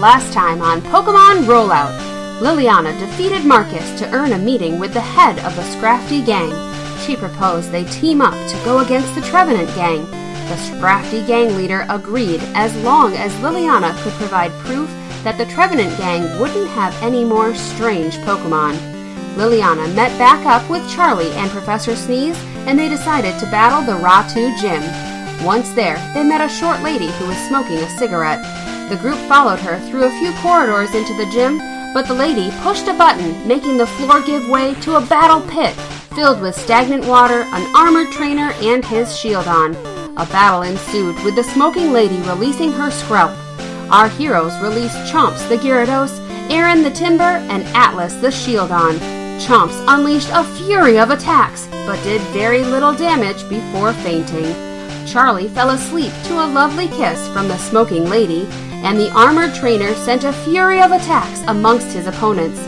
Last time on Pokemon Rollout, Liliana defeated Marcus to earn a meeting with the head of the Scrafty gang. She proposed they team up to go against the Trevenant gang. The Scrafty gang leader agreed as long as Liliana could provide proof that the Trevenant gang wouldn't have any more strange Pokemon. Liliana met back up with Charlie and Professor Sneeze, and they decided to battle the Ratu gym. Once there, they met a short lady who was smoking a cigarette. The group followed her through a few corridors into the gym, but the lady pushed a button, making the floor give way to a battle pit filled with stagnant water, an armored trainer, and his Shieldon. A battle ensued with the smoking lady releasing her Skrelp. Our heroes released Chomps the Gyarados, Aaron the Timburr, and Atlas the Shieldon. Chomps unleashed a fury of attacks, but did very little damage before fainting. Charlie fell asleep to a lovely kiss from the smoking lady, and the armored trainer sent a fury of attacks amongst his opponents.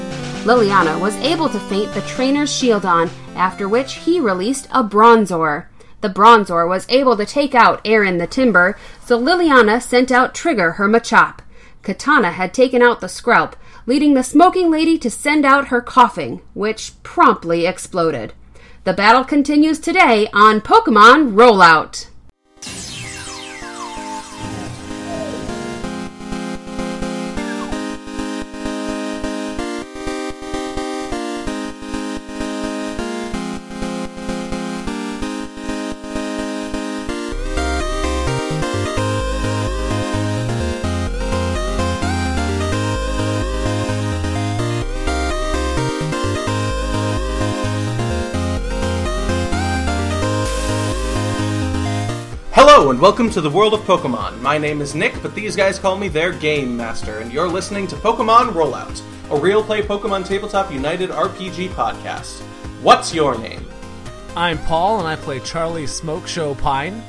Liliana was able to faint the trainer's Shieldon, after which he released a Bronzor. The Bronzor was able to take out Aaron the Timburr, so Liliana sent out Trigger her Machop. Katana had taken out the Skrelp, leading the smoking lady to send out her Koffing, which promptly exploded. The battle continues today on Pokemon Rollout. Welcome to the world of Pokemon. My name is Nick, but these guys call me their Game Master, and you're listening to Pokemon Rollout, a real play Pokemon Tabletop United RPG podcast. What's your name? I'm Paul, and I play Charlie Smoke Show Pine.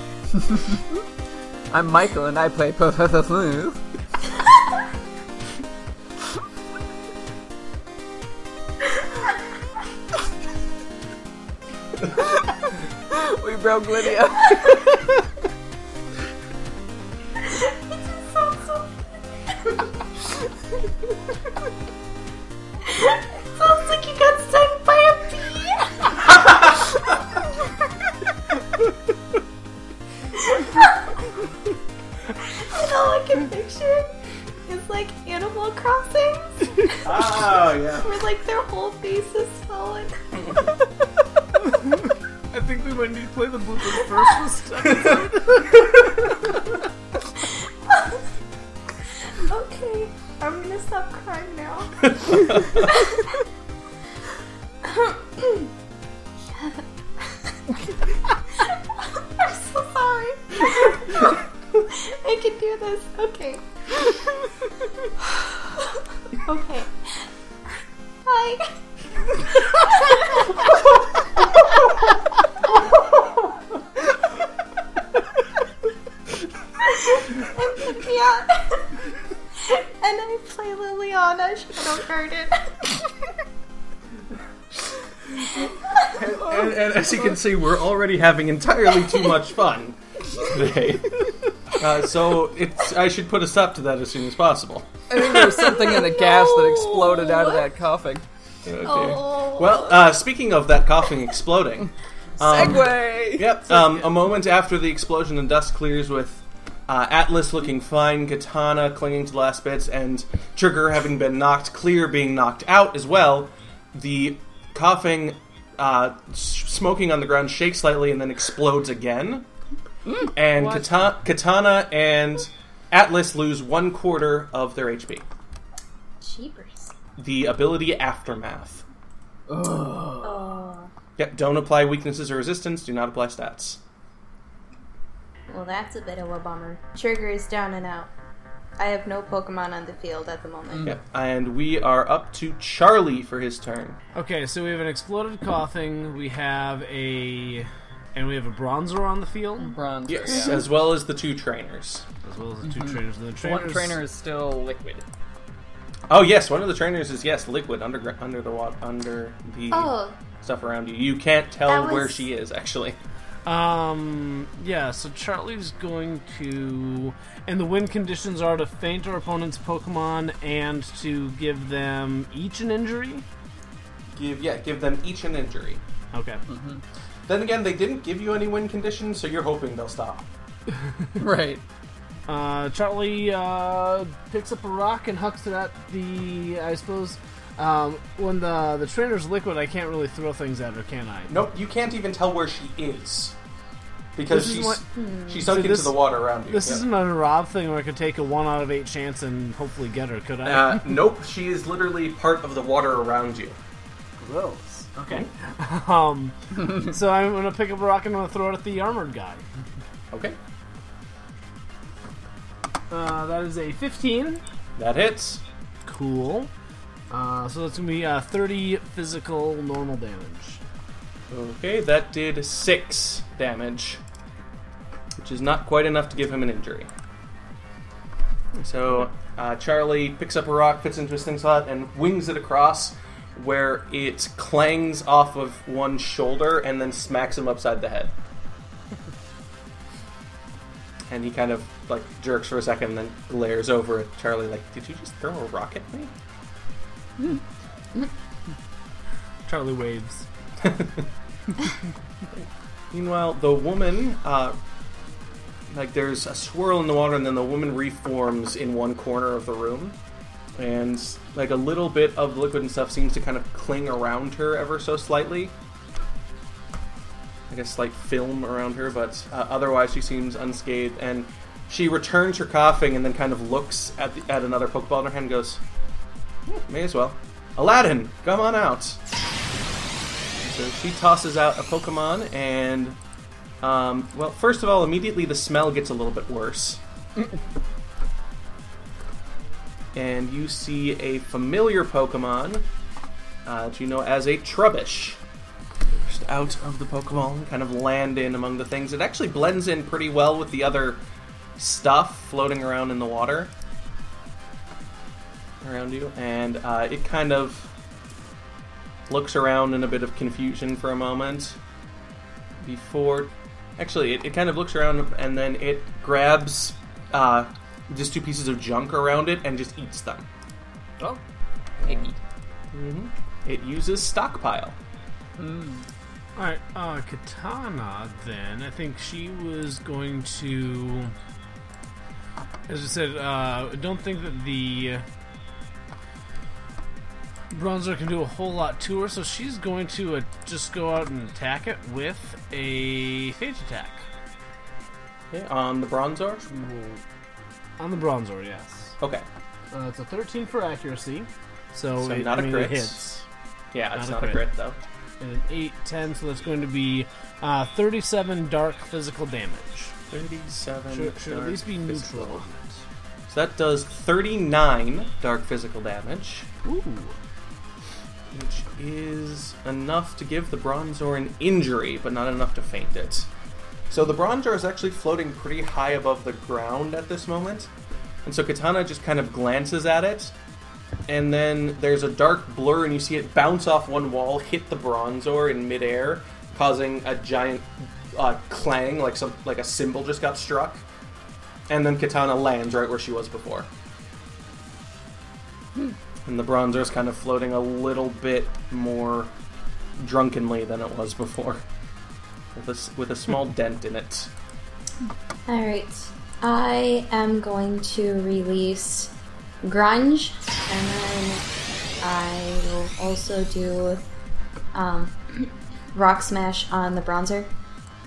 I'm Michael and I play Professor Smooth. we broke Lydia. Ha ha ha! See, we're already having entirely too much fun today. Uh, so it's I should put a stop to that as soon as possible. I think there was something in the gas that exploded out of that Koffing. Oh, dear. Oh. Well, uh, speaking of that Koffing exploding, um, Segway! Yep. Um, a moment after the explosion and dust clears, with uh, Atlas looking fine, Katana clinging to the last bits, and Trigger having been knocked clear, being knocked out as well. The Koffing, uh, s- smoking on the ground shakes slightly and then explodes again. Mm. and Kata- Katana and Atlas lose one quarter of their HP. Cheapers. The ability Aftermath. Oh. Yep. Don't apply weaknesses or resistance. Do not apply stats. Well, that's a bit of a bummer. Trigger is down and out. I have no Pokemon on the field at the moment. Mm. Yep. And we are up to Charlie for his turn. okay, so we have an exploded Koffing. We have a, and we have a Bronzor on the field, Bronze. Yes, yeah. as well as the two trainers. as well as the 2 mm-hmm. trainers. And the One trainer is still liquid. Oh yes, one of the trainers is yes, liquid under under the water under the Oh, stuff around you. You can't tell That where was- she is actually. Um, yeah, so Charlie's going to. And the win conditions are to faint our opponent's Pokemon and to give them each an injury? Give yeah, give them each an injury. Okay. Then again, they didn't give you any win conditions, so you're hoping they'll stop. right. Uh, Charlie uh, picks up a rock and hucks it at the. I suppose. Um, when the the trainer's liquid, I can't really throw things at her, can I? Nope, you can't even tell where she is because This is she's what- she sunk So into the water around you. This yeah. isn't a Rob thing where I could take a one out of eight chance and hopefully get her, could I? Uh, nope, she is literally part of the water around you. Gross. Okay. um, so I'm gonna pick up a rock and I'm gonna throw it at the armored guy. Okay, Uh, that is a 15. that hits. Cool. Uh, so that's gonna be uh, 30 physical normal damage. Okay, that did six damage, which is not quite enough to give him an injury. So uh, Charlie picks up a rock, fits into his thing slot, and wings it across, where it clangs off of one shoulder and then smacks him upside the head. and he kind of like jerks for a second, and then glares over at Charlie, like, "Did you just throw a rock at me?" Charlie waves. Meanwhile, the woman, uh, like there's a swirl in the water, and then the woman reforms in one corner of the room, and like a little bit of liquid and stuff seems to kind of cling around her ever so slightly. I guess like film around her, but uh, otherwise she seems unscathed, and she returns her Koffing, and then kind of looks at the, at another Pokeball in her hand, and goes, "Hmm, "May as well." Aladdin, come on out. So she tosses out a Pokemon, and um, well, first of all, immediately the smell gets a little bit worse, and you see a familiar Pokemon uh, that you know as a Trubbish. Just out of the Pokemon, kind of land in among the things. It actually blends in pretty well with the other stuff floating around in the water around you, and uh, it kind of looks around in a bit of confusion for a moment before actually it, it kind of looks around and then it grabs uh, just two pieces of junk around it and just eats them Oh. Icky. hmm it uses stockpile Alright, uh, Katana then. I think she was going to. As I said, uh, I don't think that the. Bronzor can do a whole lot to her, so she's going to uh, just go out and attack it with a Phage attack. okay, on the bronzor On the Bronzor, yes. okay Uh, it's a 13 for accuracy, so, so it, not I a mean, crit it hits. yeah it's Not not, a a crit. crit though And an 8, 10, so that's going to be uh, 37 dark physical damage. 37 Should, should at least be neutral. so that does 39 dark physical damage Ooh. Which is enough to give the Bronzor an injury, but not enough to faint it. So the Bronzor is actually floating pretty high above the ground at this moment, and so Katana just kind of glances at it, and then there's a dark blur, and you see it bounce off one wall, hit the Bronzor in midair, causing a giant uh, clang, like some like a cymbal just got struck, and then Katana lands right where she was before. And the Bronzor is kind of floating a little bit more drunkenly than it was before, with a, with a small dent in it. Alright. I am going to release Grunge, and then I will also do um, Rock Smash on the Bronzor.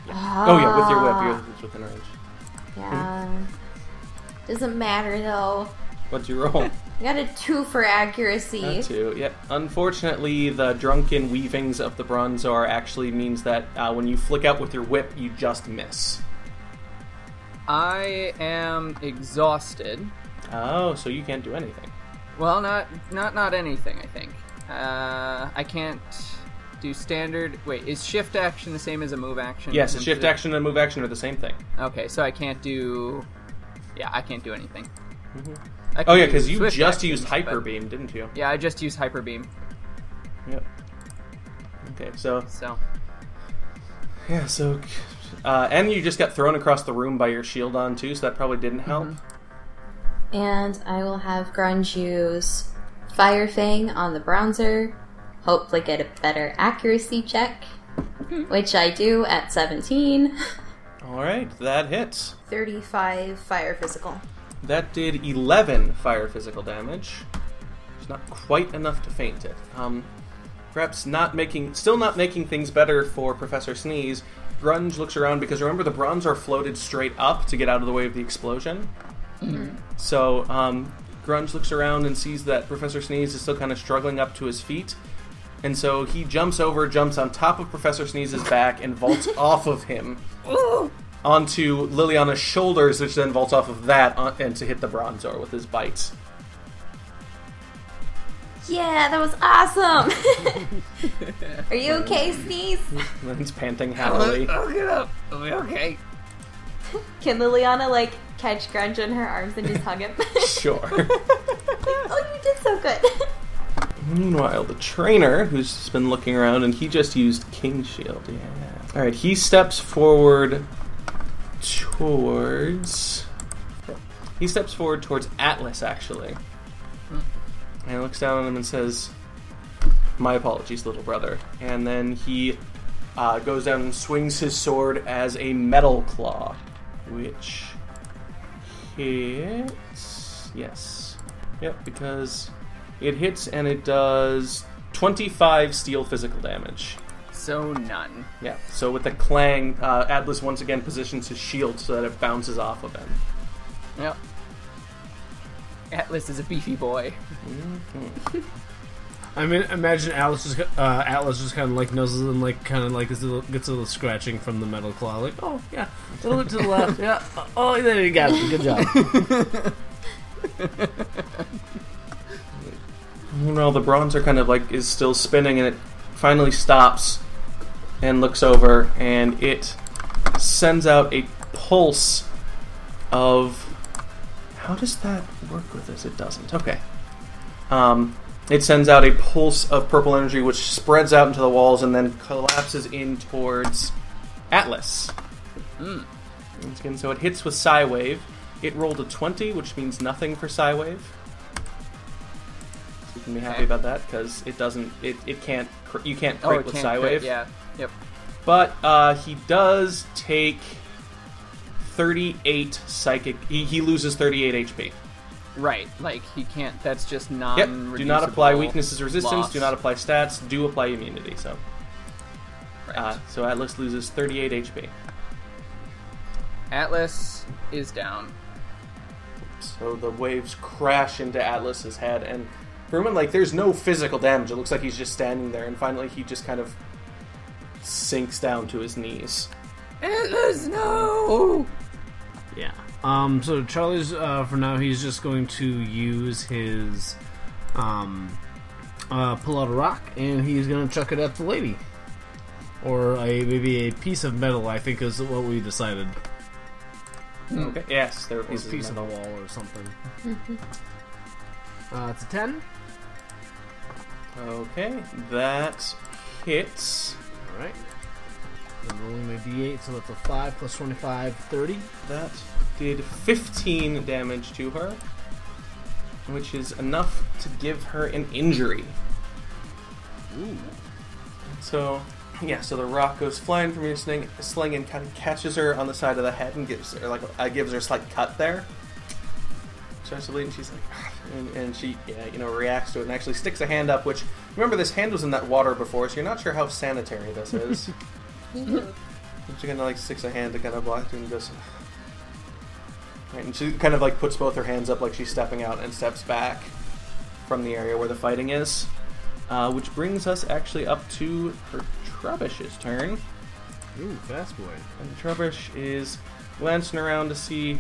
Oh yeah, with your whip, Ah, you're it's within range. Yeah. Doesn't matter though. What'd you roll? I got a two for accuracy. That too. Yeah. Unfortunately, the drunken weavings of the bronzor actually means that uh, when you flick out with your whip, you just miss. I am exhausted. Oh, so you can't do anything. Well, not not not anything. I think. Uh, I can't do standard. Wait, is shift action the same as a move action? Yes, a shift it- action and move action are the same thing. Okay, so I can't do. Yeah, I can't do anything. I Oh yeah, because you swift just actions, used but- hyper beam, didn't you? Yeah, I just used hyper beam. Yep. Okay, so So Yeah, so Uh, and you just got thrown across the room by your Shieldon too, so that probably didn't help. And I will have Grunge use Fire Fang on the Bronzor. Hopefully, get a better accuracy check, which I do at 17. All right, that hits. 35 fire physical. That did 11 fire physical damage. It's not quite enough to faint it. Um, perhaps not making, still not making things better for Professor Sneeze. Grunge looks around because remember the Bronzor floated straight up to get out of the way of the explosion. So um, Grunge looks around and sees that Professor Sneeze is still kind of struggling up to his feet. And so he jumps over, jumps on top of Professor Sneeze's back, and vaults off of him onto Liliana's shoulders, which then vaults off of that on, and to hit the Bronzor with his bites. Yeah, that was awesome! Are you okay, Sneeze? And he's panting happily. I'll get up. I'll be okay. Can Liliana, like, catch Grunge in her arms and just hug him? sure. oh, you did so good! Meanwhile, the trainer, who's just been looking around, and he just used King Shield. Yeah. All right, he steps forward towards. He steps forward towards Atlas, actually, and looks down on him and says, "My apologies, little brother." And then he uh, goes down and swings his sword as a metal claw, which hits. Yes. Yep, because it hits and it does 25 steel physical damage. So none. Yeah, so with the clang, uh, Atlas once again positions his shield so that it bounces off of him. Yep. Atlas is a beefy boy. I mean, imagine Atlas just uh, Atlas just kind of like noses and like kind of like gets a, little, gets a little scratching from the metal claw. Like, oh yeah, a little bit to the left. Yeah. Oh, there you got it. Good job. Meanwhile, the Bronzor kind of like is still spinning and it finally stops and looks over and it sends out a pulse of. How does that work with this? It doesn't. Okay. Um, it sends out a pulse of purple energy which spreads out into the walls and then collapses in towards Atlas. Once again, so it hits with Psy Wave. It rolled a 20, which means nothing for Psy Wave. So you can be happy Okay. about that because it doesn't, it, it can't, you can't Oh, crit it with can't Psy crit, Wave. Yeah. Yep. But uh, he does take 38 psychic, he, he loses 38 HP. Right. Like he can't. That's just non. Yep. Do not apply weaknesses resistance. loss. Do not apply stats. Do apply immunity. So, Right. uh, so Atlas loses 38 HP. Atlas is down. So the waves crash into Atlas's head, and for a moment, like there's no physical damage. It looks like he's just standing there, and finally he just kind of sinks down to his knees. Atlas, no. yeah. Um. So Charlie's uh, for now he's just going to use his um uh pull out a rock and he's gonna chuck it at the lady. Or a maybe a piece of metal, I think is what we decided. Okay. Yes, there are a pieces piece of of the wall or something. uh, it's a ten. Okay, that hits. Alright. I'm rolling my d8, so that's a 5 plus 25, 30. That did 15 damage to her, which is enough to give her an injury. Ooh. So, yeah, so the rock goes flying from your sling, sling and kind of catches her on the side of the head and gives her like uh, gives her a slight cut there. Starts to bleed, and she's like, and, and she, yeah, you know, reacts to it and actually sticks a hand up. Which remember, this hand was in that water before, so you're not sure how sanitary this is. And she kind of like sticks a hand to kind of block it and goes. Right, and she kind of like puts both her hands up like she's stepping out and steps back from the area where the fighting is. Uh, which brings us actually up to her Trubbish's turn. Ooh, fast boy. And Trubbish is glancing around to see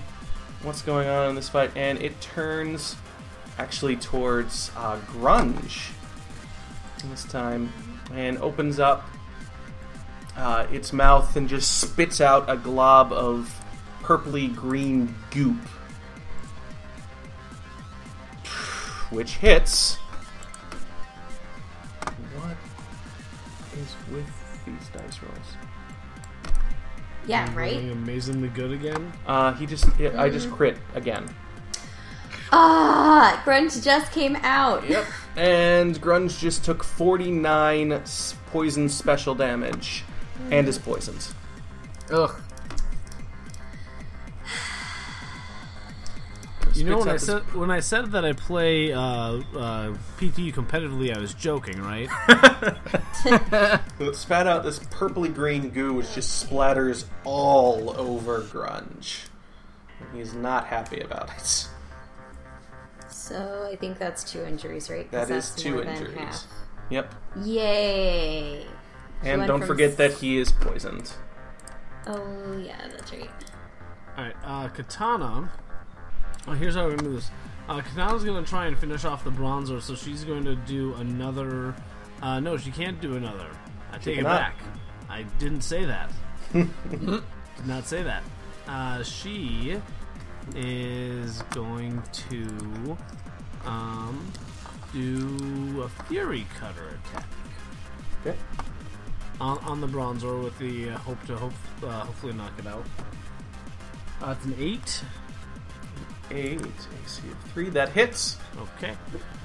what's going on in this fight, and it turns actually towards uh, Grunge this time and opens up uh, its mouth and just spits out a glob of purpley green goop, which hits. What is with these dice rolls? Yeah, I'm right? rolling amazingly good again. Uh, he just, yeah, I just crit again. Ah, Grunge just came out. Yep. And Grunge just took 49 poison special damage and is poisoned. Ugh. You know Spits when I out this- said when I said that I play uh, uh, PTU competitively, I was joking, right? It spat out this purpley green goo which just splatters all over Grunge. And he's not happy about it. So I think that's two injuries, right? 'Cause That is that's two more than injuries. half. Yep. Yay! He And don't forget s- that he is poisoned. Oh yeah, that's right. Alright, uh, Katana. Oh, here's how we're gonna do this. Uh, Katana's gonna try and finish off the Bronzor, so she's going to do another. Uh, no, she can't do another. I take it back. I didn't say that. Did not say that. Uh, she is going to um, do a Fury Cutter attack Okay. on, on the Bronzor with the uh, hope to hope, uh, hopefully knock it out. Uh, it's an eight. Eight, AC of three. That hits. Okay.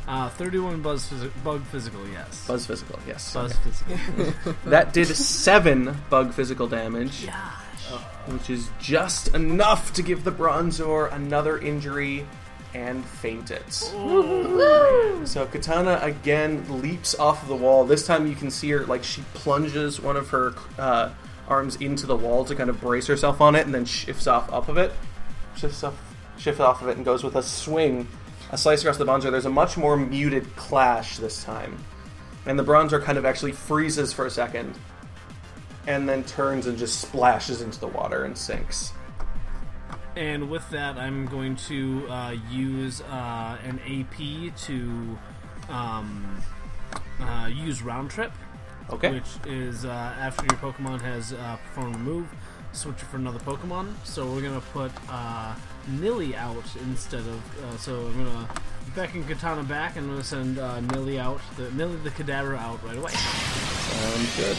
Uh, 31 buzz phys- bug physical, yes. Buzz physical, yes. Buzz physical. That did seven bug physical damage, Gosh. Which is just enough to give the Bronzor another injury and faint it. So Katana again leaps off of the wall. This time you can see her like she plunges one of her uh, arms into the wall to kind of brace herself on it, and then shifts off up of it, shifts off, shifts off of it, and goes with a swing, a slice across the Bronzor. There's a much more muted clash this time, and the Bronzor kind of actually freezes for a second, and then turns and just splashes into the water and sinks. And with that, I'm going to uh, use uh, an AP to um, uh, use Round Trip, Okay. which is uh, after your Pokemon has uh, performed a move, switch it for another Pokemon. So we're going to put uh, Nilly out instead of. Uh, so I'm going to beckon Katana back and I'm going to send uh, Nilly out, the Nilly the Cadaver out right away. Sounds good.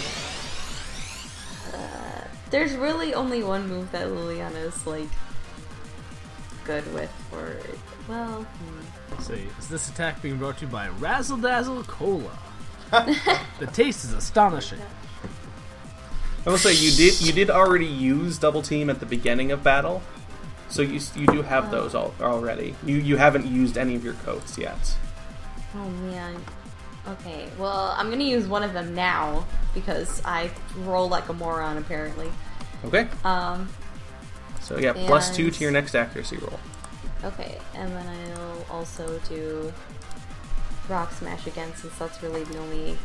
There's really only one move that Liliana is like good with for well hmm. Say, is this attack being brought to you by Razzle Dazzle Cola? the taste is astonishing. I will say you did you did already use double team at the beginning of battle, so you you do have those all already. You you haven't used any of your coats yet. Oh man. Okay, well I'm gonna use one of them now because I roll like a moron apparently. Okay, Um so yeah, plus two to your next accuracy roll. okay, and then I'll also do rock smash again since that's really the only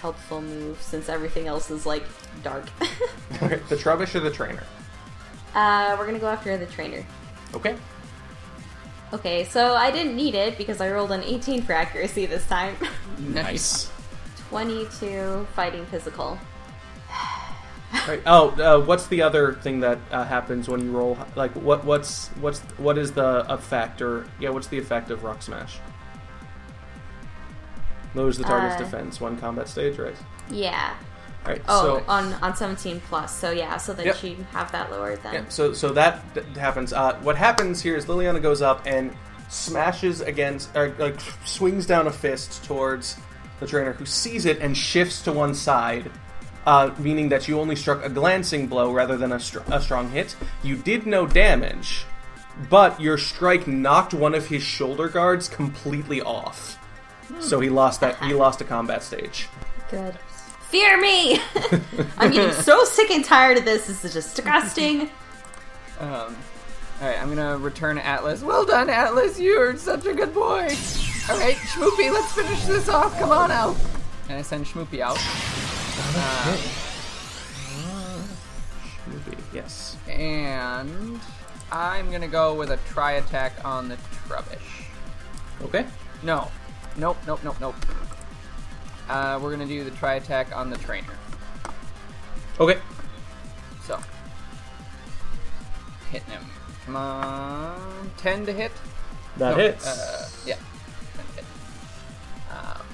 helpful move since everything else is like dark. Okay, the Trubbish or the trainer. uh we're gonna go after the trainer. Okay, Okay, so I didn't need it because I rolled an 18 for accuracy this time. nice. 22 fighting physical. Right. Oh, uh, what's the other thing that uh, happens when you roll? Like, what what's what's what is the effect or yeah? What's the effect of Rock Smash? Lowers the target's Uh, defense one combat stage, right? Yeah. All right. Oh, so on on 17 plus. So yeah, so then Yep. she have that lowered then. Yeah, so so that happens. Uh, what happens here is Liliana goes up and smashes against, or like swings down a fist towards the trainer, who sees it and shifts to one side, uh, meaning that you only struck a glancing blow rather than a, str- a strong hit. You did no damage, but your strike knocked one of his shoulder guards completely off. So he lost that. He lost a combat stage. Good. Fear me! I'm getting so sick and tired of this. This is disgusting. Um, Alright, I'm gonna return Atlas. Well done, Atlas! You're such a good boy! Alright, Schmoopy, let's finish this off! Come on out! And I send Schmoopy out. Movie, yes. And I'm gonna go with a try attack on the Trubbish. Okay. No. Nope, nope, nope, nope. Uh, we're gonna do the try attack on the trainer. Okay. So. Hitting him. Come on. 10 to hit? That No, hits. Uh, yeah. 10 to hit. Um,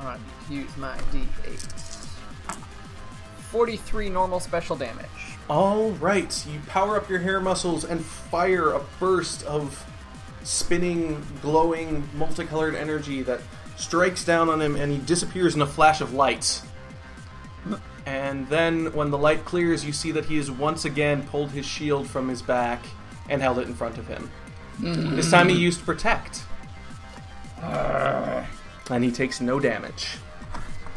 I use my d8. 43 normal special damage. All right, you power up your hair muscles and fire a burst of spinning, glowing, multicolored energy that strikes down on him, and he disappears in a flash of light. And then, when the light clears, you see that he has once again pulled his shield from his back and held it in front of him. This time he hmm. used protect, uh. and he takes no damage.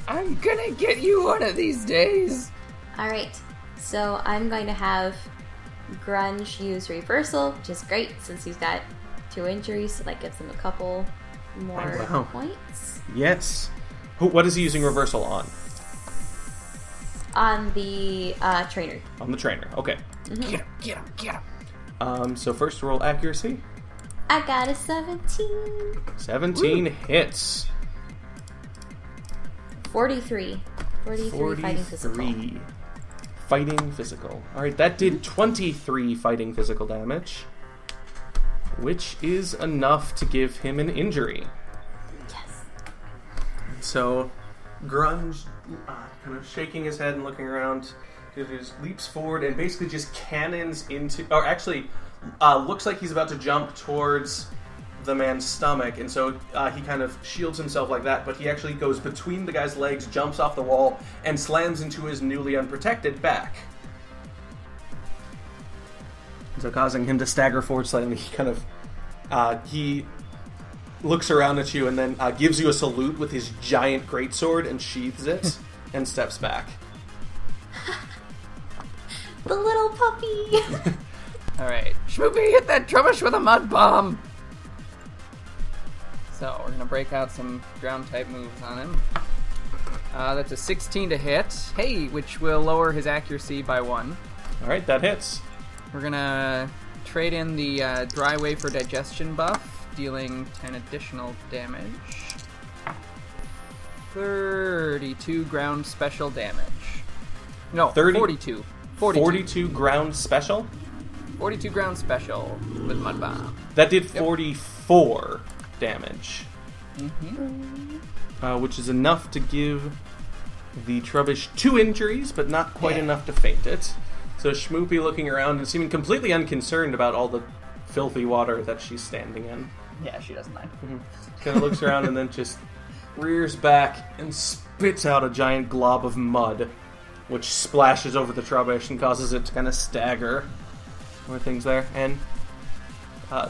I'm gonna get you one of these days. Alright, so I'm going to have Grunge use reversal, which is great since he's got two injuries, so that gives him a couple more wow. points. Yes. Who, what is he using reversal on? On the uh, trainer. On the trainer. Okay. Get him, get him, get him. Um, so first roll accuracy. I got a 17. 17 hits. 43. 43, fighting physical. 43. Fighting physical. Alright, that did 23 fighting physical damage. Which is enough to give him an injury. Yes. So, Grunge, uh, kind of shaking his head and looking around, just leaps forward and basically just cannons into. Or actually, uh, looks like he's about to jump towards the man's stomach, and so uh, he kind of shields himself like that, but he actually goes between the guy's legs, jumps off the wall, and slams into his newly unprotected back. So, causing him to stagger forward slightly, he kind of. Uh, he looks around at you and then uh, gives you a salute with his giant greatsword and sheathes it and steps back. The little puppy! Alright, Schmoopy, hit that Trubbish with a mud bomb! So, we're gonna break out some ground type moves on him. Uh, that's a 16 to hit. Hey, which will lower his accuracy by one. All right, that hits. We're gonna trade in the uh, dry wafer digestion buff, dealing 10 additional damage. 32 ground special damage. No, 30 42. 42. 42 ground special. 42 ground special with mud bomb. That did 44 damage, Mm-hmm. uh, which is enough to give the Trubbish two injuries, but not quite Yeah. enough to faint it. So Schmoopy looking around and seeming completely unconcerned about all the filthy water that she's standing in. Yeah, she doesn't mind. Kind of looks around and then just rears back and spits out a giant glob of mud, which splashes over the Trubbish and causes it to kind of stagger. More things there, and uh,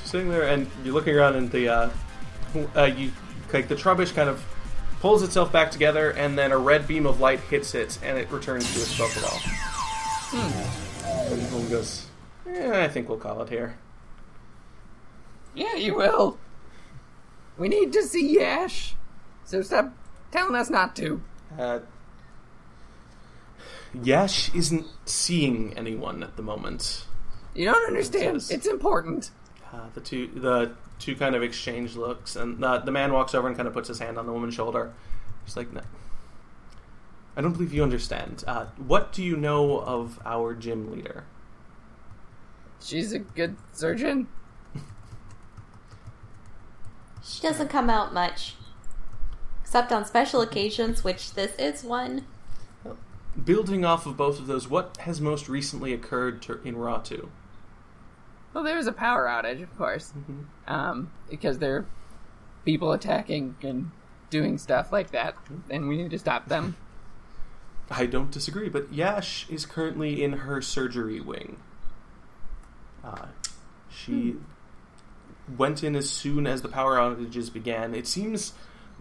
she's sitting there, and you're looking around, and the uh, uh, you like the Trubbish kind of pulls itself back together, and then a red beam of light hits it, and it returns to its Pokeball. And Holm goes, eh, I think we'll call it here. Yeah, you will. We need to see Yash. So stop telling us not to. Uh, Yash isn't seeing anyone at the moment. You don't understand. Yes. It's important. Uh, the two the two kind of exchange looks, and uh, the man walks over and kind of puts his hand on the woman's shoulder. He's like, no, "I don't believe you understand. Uh, what do you know of our gym leader?" She's a good surgeon. She doesn't come out much. Except on special occasions, which this is one. Building off of both of those, what has most recently occurred to, in Ratu? Well, there was a power outage, of course, um, because there are people attacking and doing stuff like that, and we need to stop them. I don't disagree, but Yash is currently in her surgery wing. Uh, she went in as soon as the power outages began. It seems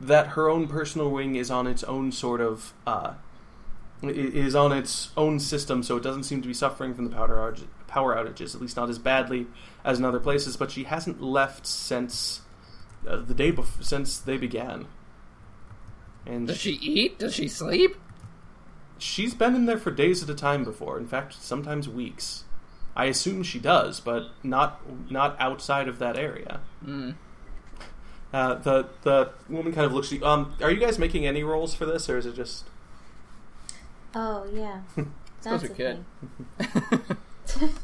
that her own personal wing is on its own sort of uh, is on its own system, so it doesn't seem to be suffering from the power outage, power outages, at least not as badly as in other places. But she hasn't left since uh, the day bef- since they began. And Does she eat? Does she sleep? She's been in there for days at a time before. In fact, sometimes weeks. I assume she does, but not not outside of that area. Mm. Uh, the the woman kind of looks. at you. Um, are you guys making any rolls for this, or is it just? Oh, yeah. Suppose That's we a could. thing.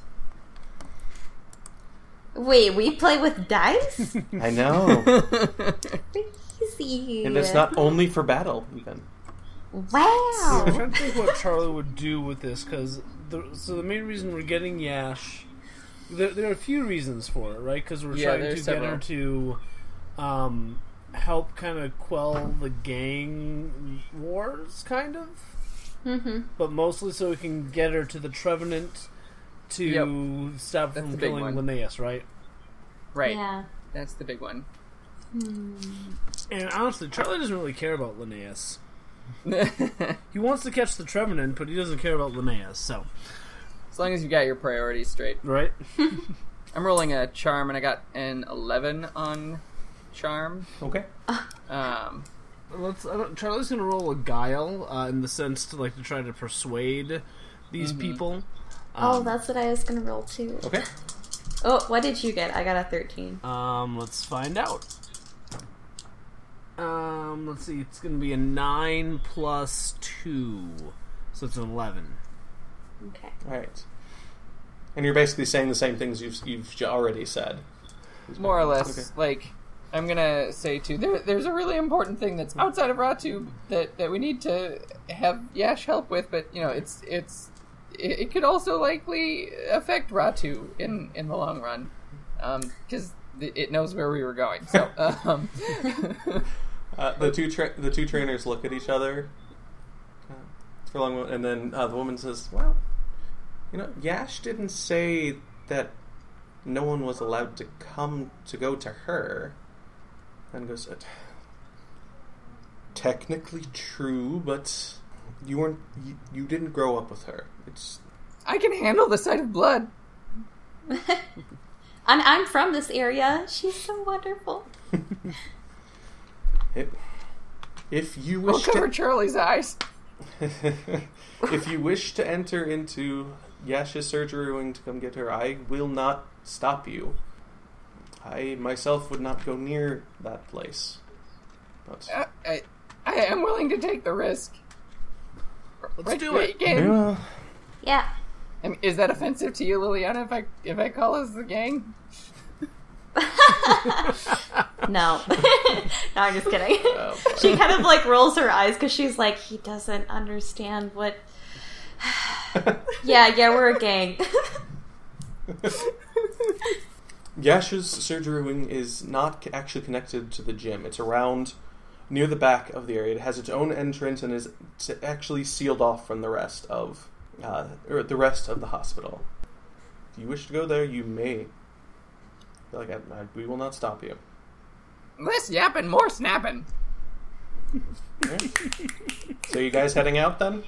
Wait, we play with dice? I know, Crazy. and it's not only for battle. Even I'm Wow. trying to think what Charlie would do with this because so the main reason we're getting Yash, there, there are a few reasons for it, right? Because we're Yeah, trying to there's get her to um, help kind of quell the gang wars, kind of, hmm but mostly so we can get her to the Trevenant to Yep. stop That's from killing one. Linnaeus, right? Right. Yeah. That's the big one. And honestly, Charlie doesn't really care about Linnaeus. He wants to catch the Trevenant, but he doesn't care about Linnaeus. So, as long as you got your priorities straight. right? I'm rolling a charm, and I got an 11 on charm. Okay. Um, Let's. I don't, Charlie's gonna roll a guile uh, in the sense to like to try to persuade these people. Oh, that's what I was gonna roll too. Okay. Oh, what did you get? I got a 13. Um, let's find out. Um, let's see. It's gonna be a nine plus two, so it's an eleven. Okay. All right. And you're basically saying the same things you've you've already said. more or less, Okay. like I'm gonna say too. There, there's a really important thing that's outside of Ratu that that we need to have Yash help with, but you know, it's it's it, it could also likely affect Ratu in in the long run, because it knows where we were going. So, um, Uh, the two tra- the two trainers look at each other uh, for a long moment, and then uh, the woman says, "Well, you know, Yash didn't say that no one was allowed to come to go to her." And goes, "Uh, "Technically true, but you weren't. You, you didn't grow up with her. It's I can handle the sight of blood. And I'm from this area. She's so wonderful. it. If you We'll wish cover to, Charlie's eyes. if you wish to enter into Yasha's surgery wing to come get her, I will not stop you. I myself would not go near that place. But Uh, I, I am willing to take the risk. Let's Right, do it. Gabe? well, Yeah. I mean, is that offensive to you, Liliana? If I if I call us the gang? No. no, I'm just kidding. Oh, she kind of like rolls her eyes because she's like, he doesn't understand what. yeah, yeah, we're a gang. Yash's surgery wing is not actually connected to the gym. It's around near the back of the area. It has its own entrance and is actually sealed off from the rest of uh, or the rest of the hospital. If you wish to go there, you may. Feel like I, I, we will not stop you. Less yapping, more snapping. So you guys heading out then?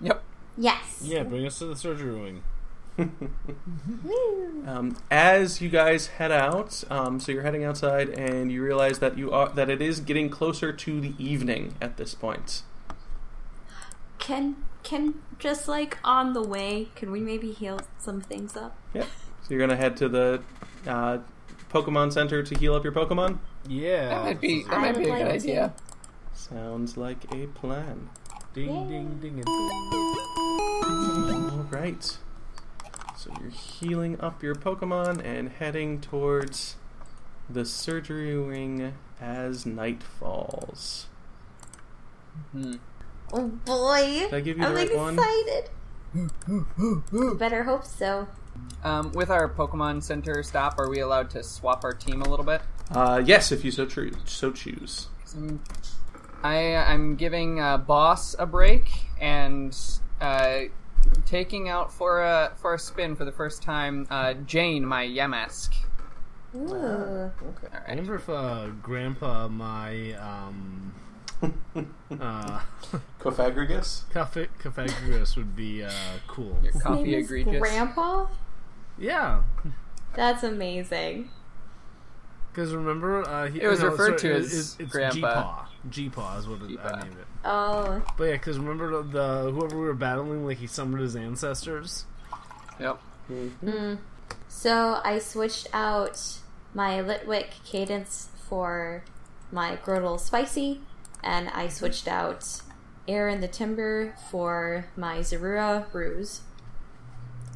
Yep. yes. Yeah, bring us to the surgery wing. Um, as you guys head out, um, so you're heading outside, and you realize that you are that it is getting closer to the evening at this point. Can can just like on the way, can we maybe heal some things up? Yep. So you're gonna head to the uh, Pokemon Center to heal up your Pokemon. Yeah, That might be that I might be a good to. idea. Sounds like a plan. Ding, Yay. ding, ding, and All right. So you're healing up your Pokemon and heading towards the surgery wing as night falls. Hmm. Oh boy. Did I give you the I'm right one? excited. Better hope so. Um, with our Pokemon Center stop, are we allowed to swap our team a little bit? Uh, yes, if you so, tru- so choose. 'Cause I'm, I I'm giving uh, Boss a break and uh, taking out for a for a spin for the first time. Uh, Jane, my Yamask. Ooh. Okay. I All right. wonder if uh, Grandpa, my um, uh, Cofagrigus? Café Cafagrius would be uh, cool. Your His coffee name is egregious. Grandpa? Yeah, That's amazing. because remember, uh, he, It was no, referred sorry, to as it's, it's Grandpa. G-Paw. G-Paw is what it, I named it. Oh, But yeah, because remember the, the whoever we were battling, like he summoned his ancestors. Yep. Mm. So I switched out my Litwick cadence for my Grodel Spicy, and I switched out Air in the Timburr for my Zorua Ruse.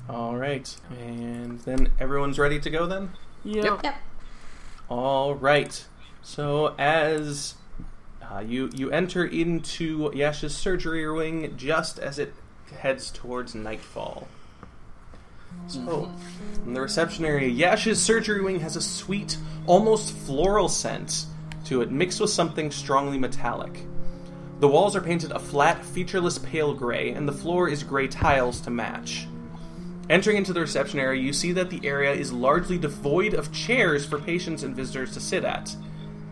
All right. And then everyone's ready to go then? Yeah. Yep. All right. So as Uh, you you enter into Yash's surgery wing just as it heads towards nightfall. So, in the reception area, Yash's surgery wing has a sweet, almost floral scent to it, mixed with something strongly metallic. The walls are painted a flat, featureless pale gray, and the floor is gray tiles to match. Entering into the reception area, you see that the area is largely devoid of chairs for patients and visitors to sit at.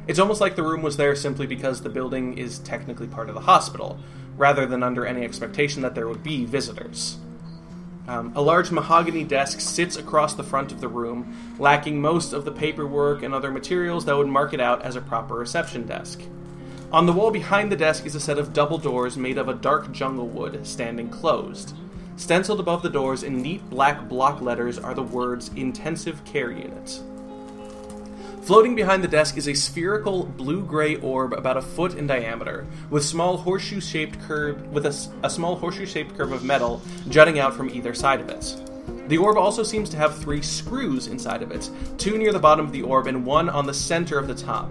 It's almost like the room was there simply because the building is technically part of the hospital, rather than under any expectation that there would be visitors. Um, a large mahogany desk sits across the front of the room, lacking most of the paperwork and other materials that would mark it out as a proper reception desk. On the wall behind the desk is a set of double doors made of a dark jungle wood, standing closed. Stenciled above the doors in neat black block letters are the words Intensive Care Unit. Floating behind the desk is a spherical blue-gray orb about a foot in diameter, with small horseshoe-shaped curve with a, a small horseshoe-shaped curve of metal jutting out from either side of it. The orb also seems to have three screws inside of it, two near the bottom of the orb and one on the center of the top.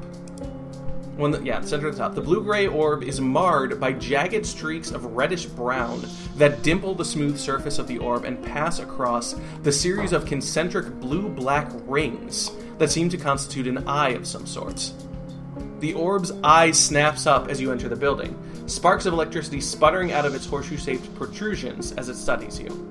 One, that, yeah, the center of the top. The blue-gray orb is marred by jagged streaks of reddish brown that dimple the smooth surface of the orb and pass across the series of concentric blue-black rings that seem to constitute an eye of some sort. The orb's eye snaps up as you enter the building, sparks of electricity sputtering out of its horseshoe-shaped protrusions as it studies you.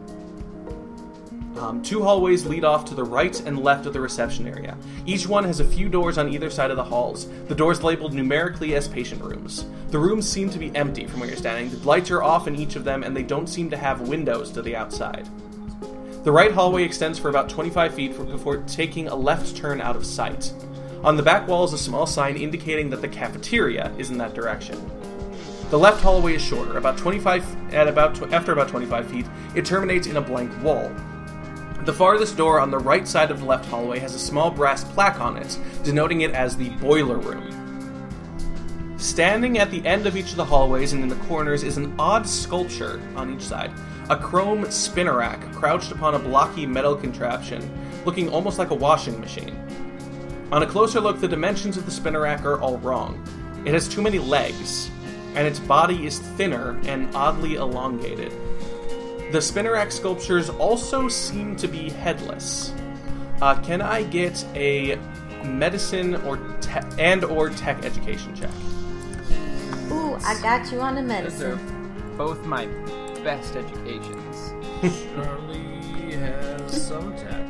Um, two hallways lead off to the right and left of the reception area. Each one has a few doors on either side of the halls, the doors labeled numerically as patient rooms. The rooms seem to be empty from where you're standing. The lights are off in each of them, and they don't seem to have windows to the outside. The right hallway extends for about 25 feet before taking a left turn out of sight. On the back wall is a small sign indicating that the cafeteria is in that direction. The left hallway is shorter, about 25 at about tw- after about 25 feet. It terminates in a blank wall. The farthest door on the right side of the left hallway has a small brass plaque on it, denoting it as the boiler room. Standing at the end of each of the hallways and in the corners is an odd sculpture on each side. A chrome Spinarak crouched upon a blocky metal contraption, looking almost like a washing machine. On a closer look, the dimensions of the Spinarak are all wrong. It has too many legs, and its body is thinner and oddly elongated. The Spinarak sculptures also seem to be headless. Uh, can I get a medicine or te- and or tech education check? Ooh, I got you on the Those are medicine. both my best educations. Charlie has some tech.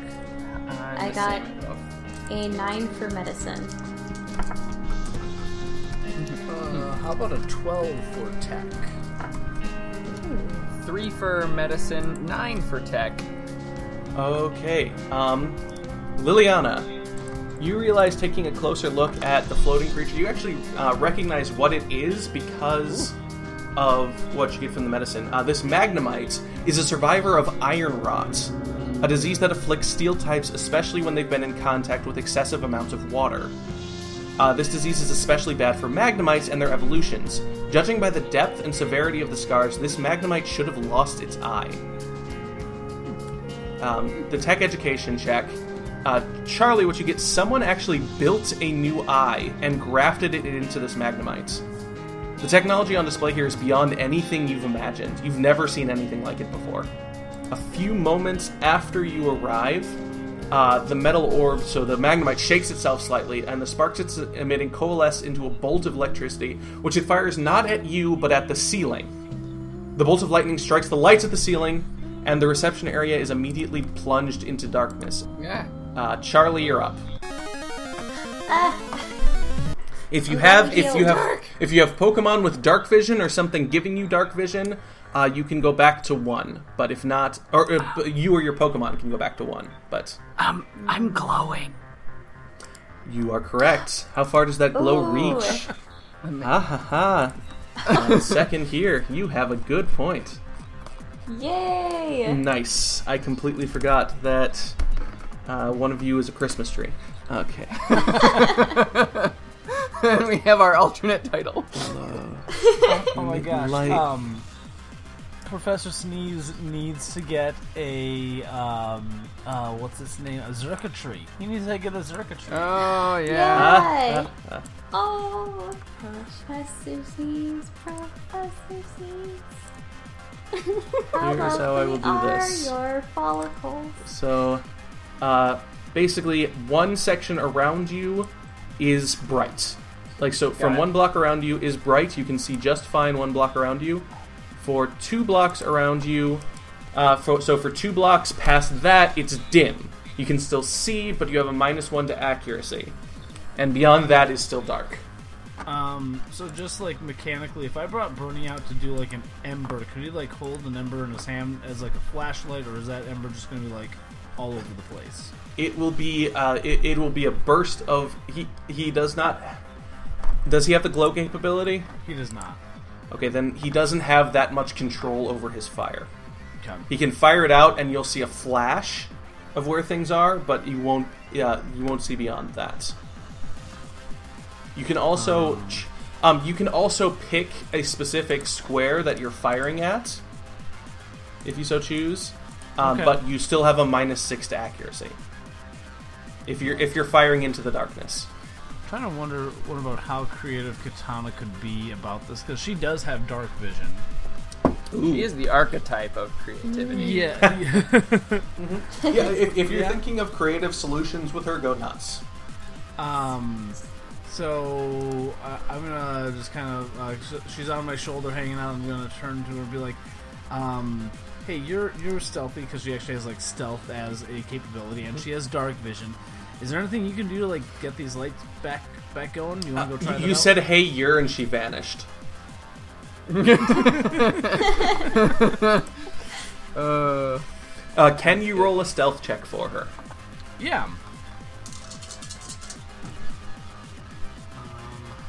I'm I got- same with both. A nine for medicine. Uh, how about a 12 for tech? Three for medicine, nine for tech. Okay. Um, Liliana, you realize taking a closer look at the floating creature, you actually uh, recognize what it is because of what you get from the medicine. Uh, this Magnemite is a survivor of iron rot, a disease that afflicts steel types, especially when they've been in contact with excessive amounts of water. Uh, this disease is especially bad for Magnemites and their evolutions. Judging by the depth and severity of the scars, this Magnemite should have lost its eye. Um, the tech education check. Uh, Charlie, what you get, someone actually built a new eye and grafted it into this Magnemite. The technology on display here is beyond anything you've imagined. You've never seen anything like it before. A few moments after you arrive, uh, the metal orb, so the Magnemite, shakes itself slightly, and the sparks it's emitting coalesce into a bolt of electricity, which it fires not at you, but at the ceiling. The bolt of lightning strikes the lights at the ceiling, and the reception area is immediately plunged into darkness. Yeah. Uh, Charlie, you're up. Ah, If you I'm have, if you have, dark. if you have Pokemon with dark vision or something giving you dark vision, uh, you can go back to one. But if not, or uh, you or your Pokemon can go back to one. But Um, I'm glowing. you are correct. How far does that glow Ooh. reach? Ha ha ha! Uh, second here, you have a good point. yay! Nice. I completely forgot that uh, one of you is a Christmas tree. Okay. and we have our alternate title. Oh my gosh. Light. Um, Professor Sneeze needs to get a um uh what's its name? A Zerka tree. He needs to get a Zerka tree. Oh yeah. Yay! Oh, Professor Sneeze, Professor Sneeze. how Here's how I will lovely do are this. your follicles? So, uh, basically, one section around you is bright. Like, so from it. one block around you is bright. You can see just fine one block around you. For two blocks around you, uh, for, so for two blocks past that, it's dim. You can still see, but you have a minus one to accuracy. And beyond that is still dark. Um, so just like mechanically, if I brought Brony out to do like an ember, could he like hold an ember in his hand as like a flashlight, or is that ember just gonna be like all over the place? It will be, uh, it, it will be a burst of. He he does not. Does he have the glow capability? He does not. Okay, then he doesn't have that much control over his fire. Okay. He can fire it out, and you'll see a flash of where things are, but you won't. Yeah, you won't see beyond that. You can also, ch- um, you can also pick a specific square that you're firing at, if you so choose. Um, Okay. But you still have a minus six to accuracy. If you're if you're firing into the darkness. I'm trying to wonder what about how creative Katana could be about this because she does have dark vision. Ooh. He is the archetype of creativity. Yeah. yeah, if, if you're Yeah. thinking of creative solutions with her, go nuts. Um, so uh, I'm gonna just kind of uh, she's on my shoulder hanging out. I'm gonna turn to her and be like, um, "Hey, you're you're stealthy because she actually has like stealth as a capability, and she has dark vision. Is there anything you can do to like get these lights back back going? You want to go try Uh, that you out? said, "Hey, you're," and she vanished. Uh, Uh, can you roll a stealth check for her? yeah. Um,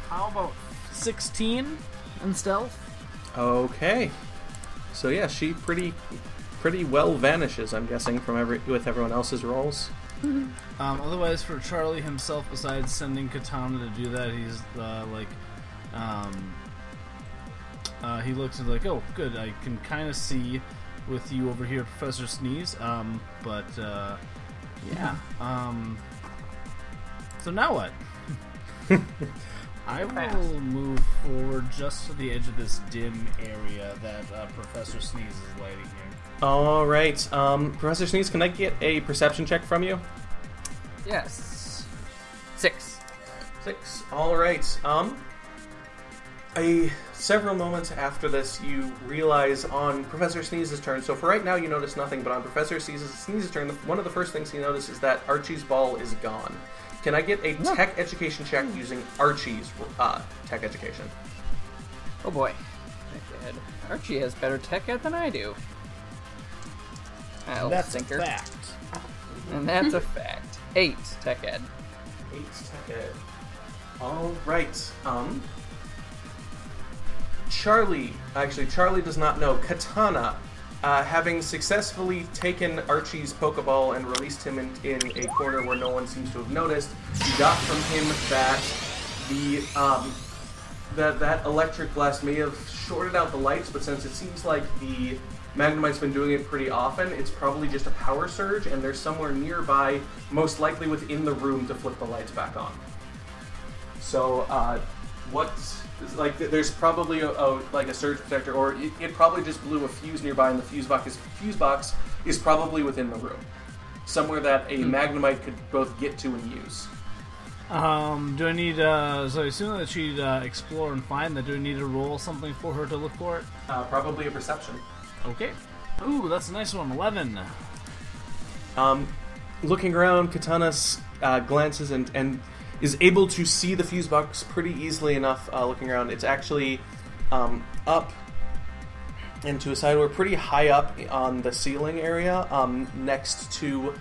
how about 16 in stealth? Okay. So yeah, she pretty pretty well vanishes. I'm guessing from every with everyone else's rolls. Um, otherwise, for Charlie himself, besides sending Katana to do that, he's uh, like, um, uh, he looks and like, oh, good, I can kind of see with you over here, Professor Sneeze. Um, but uh, yeah. Um, so now what? I will move forward just to the edge of this dim area that uh, Professor Sneeze is lighting. All right, um, Professor Sneeze, can I get a perception check from you? yes. Six. Six. All right. Um, a several moments after this, you realize on Professor Sneeze's turn. So for right now, you notice nothing, but on Professor Sneeze's, Sneeze's turn, the- one of the first things you notice is that Archie's ball is gone. Can I get a tech education check using Archie's uh, tech education? Oh boy. Archie has better tech ed than I do. That's stinker. a fact. And that's a fact. Eight tech ed. Eight tech ed. All right. Um. Charlie, actually, Charlie does not know. Katana, uh, having successfully taken Archie's Pokeball and released him in, in a corner where no one seems to have noticed, you got from him that the um, that that electric blast may have shorted out the lights, but since it seems like the Magnemite's been doing it pretty often, it's probably just a power surge, and they're somewhere nearby, most likely within the room, to flip the lights back on. So, uh, what? Like, there's probably a, a like a surge protector, or it, it probably just blew a fuse nearby, and the fuse box is fuse box is probably within the room, somewhere that a Magnemite could both get to and use. Um, do I need, uh, so I assume that she'd uh, explore and find that. Do I need to roll something for her to look for it? Uh, probably a perception. Okay. Ooh, that's a nice one. 11. Um, looking around, Katana's uh, glances and, and is able to see the fuse box pretty easily enough. Uh, looking around, it's actually um, up into a side door, pretty high up on the ceiling area, um, next to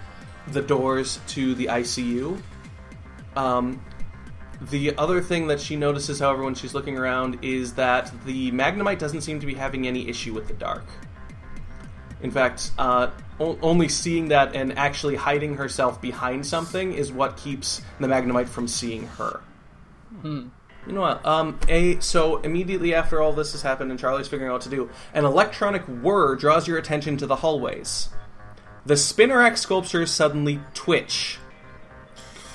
the doors to the ICU. Um, the other thing that she notices, however, when she's looking around, is that the Magnemite doesn't seem to be having any issue with the dark. In fact, uh, o- only seeing that and actually hiding herself behind something is what keeps the Magnemite from seeing her. You know what? Um, a so immediately after all this has happened and Charlie's figuring out what to do, an electronic whir draws your attention to the hallways. The Spinarak sculptures suddenly twitch.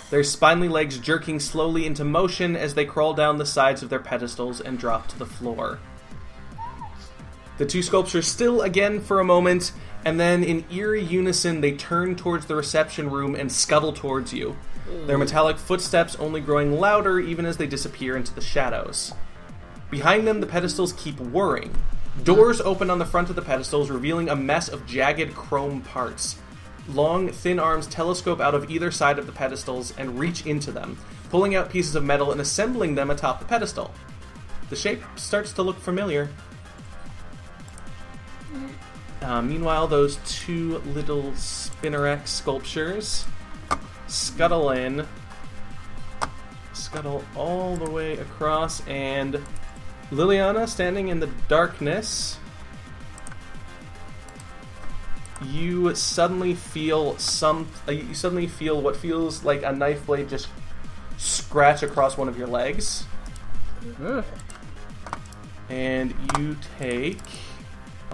Their spindly legs jerking slowly into motion as they crawl down the sides of their pedestals and drop to the floor. The two sculptures still again for a moment, and then in eerie unison they turn towards the reception room and scuttle towards you. Their metallic footsteps only growing louder even as they disappear into the shadows. Behind them, the pedestals keep whirring. Doors open on the front of the pedestals, revealing a mess of jagged chrome parts. Long, thin arms telescope out of either side of the pedestals and reach into them, pulling out pieces of metal and assembling them atop the pedestal. The shape starts to look familiar. Uh, meanwhile, those two little Spinarak sculptures scuttle in, scuttle all the way across, and Liliana, standing in the darkness, you suddenly feel some. Uh, you suddenly feel what feels like a knife blade just scratch across one of your legs, Ugh. and you take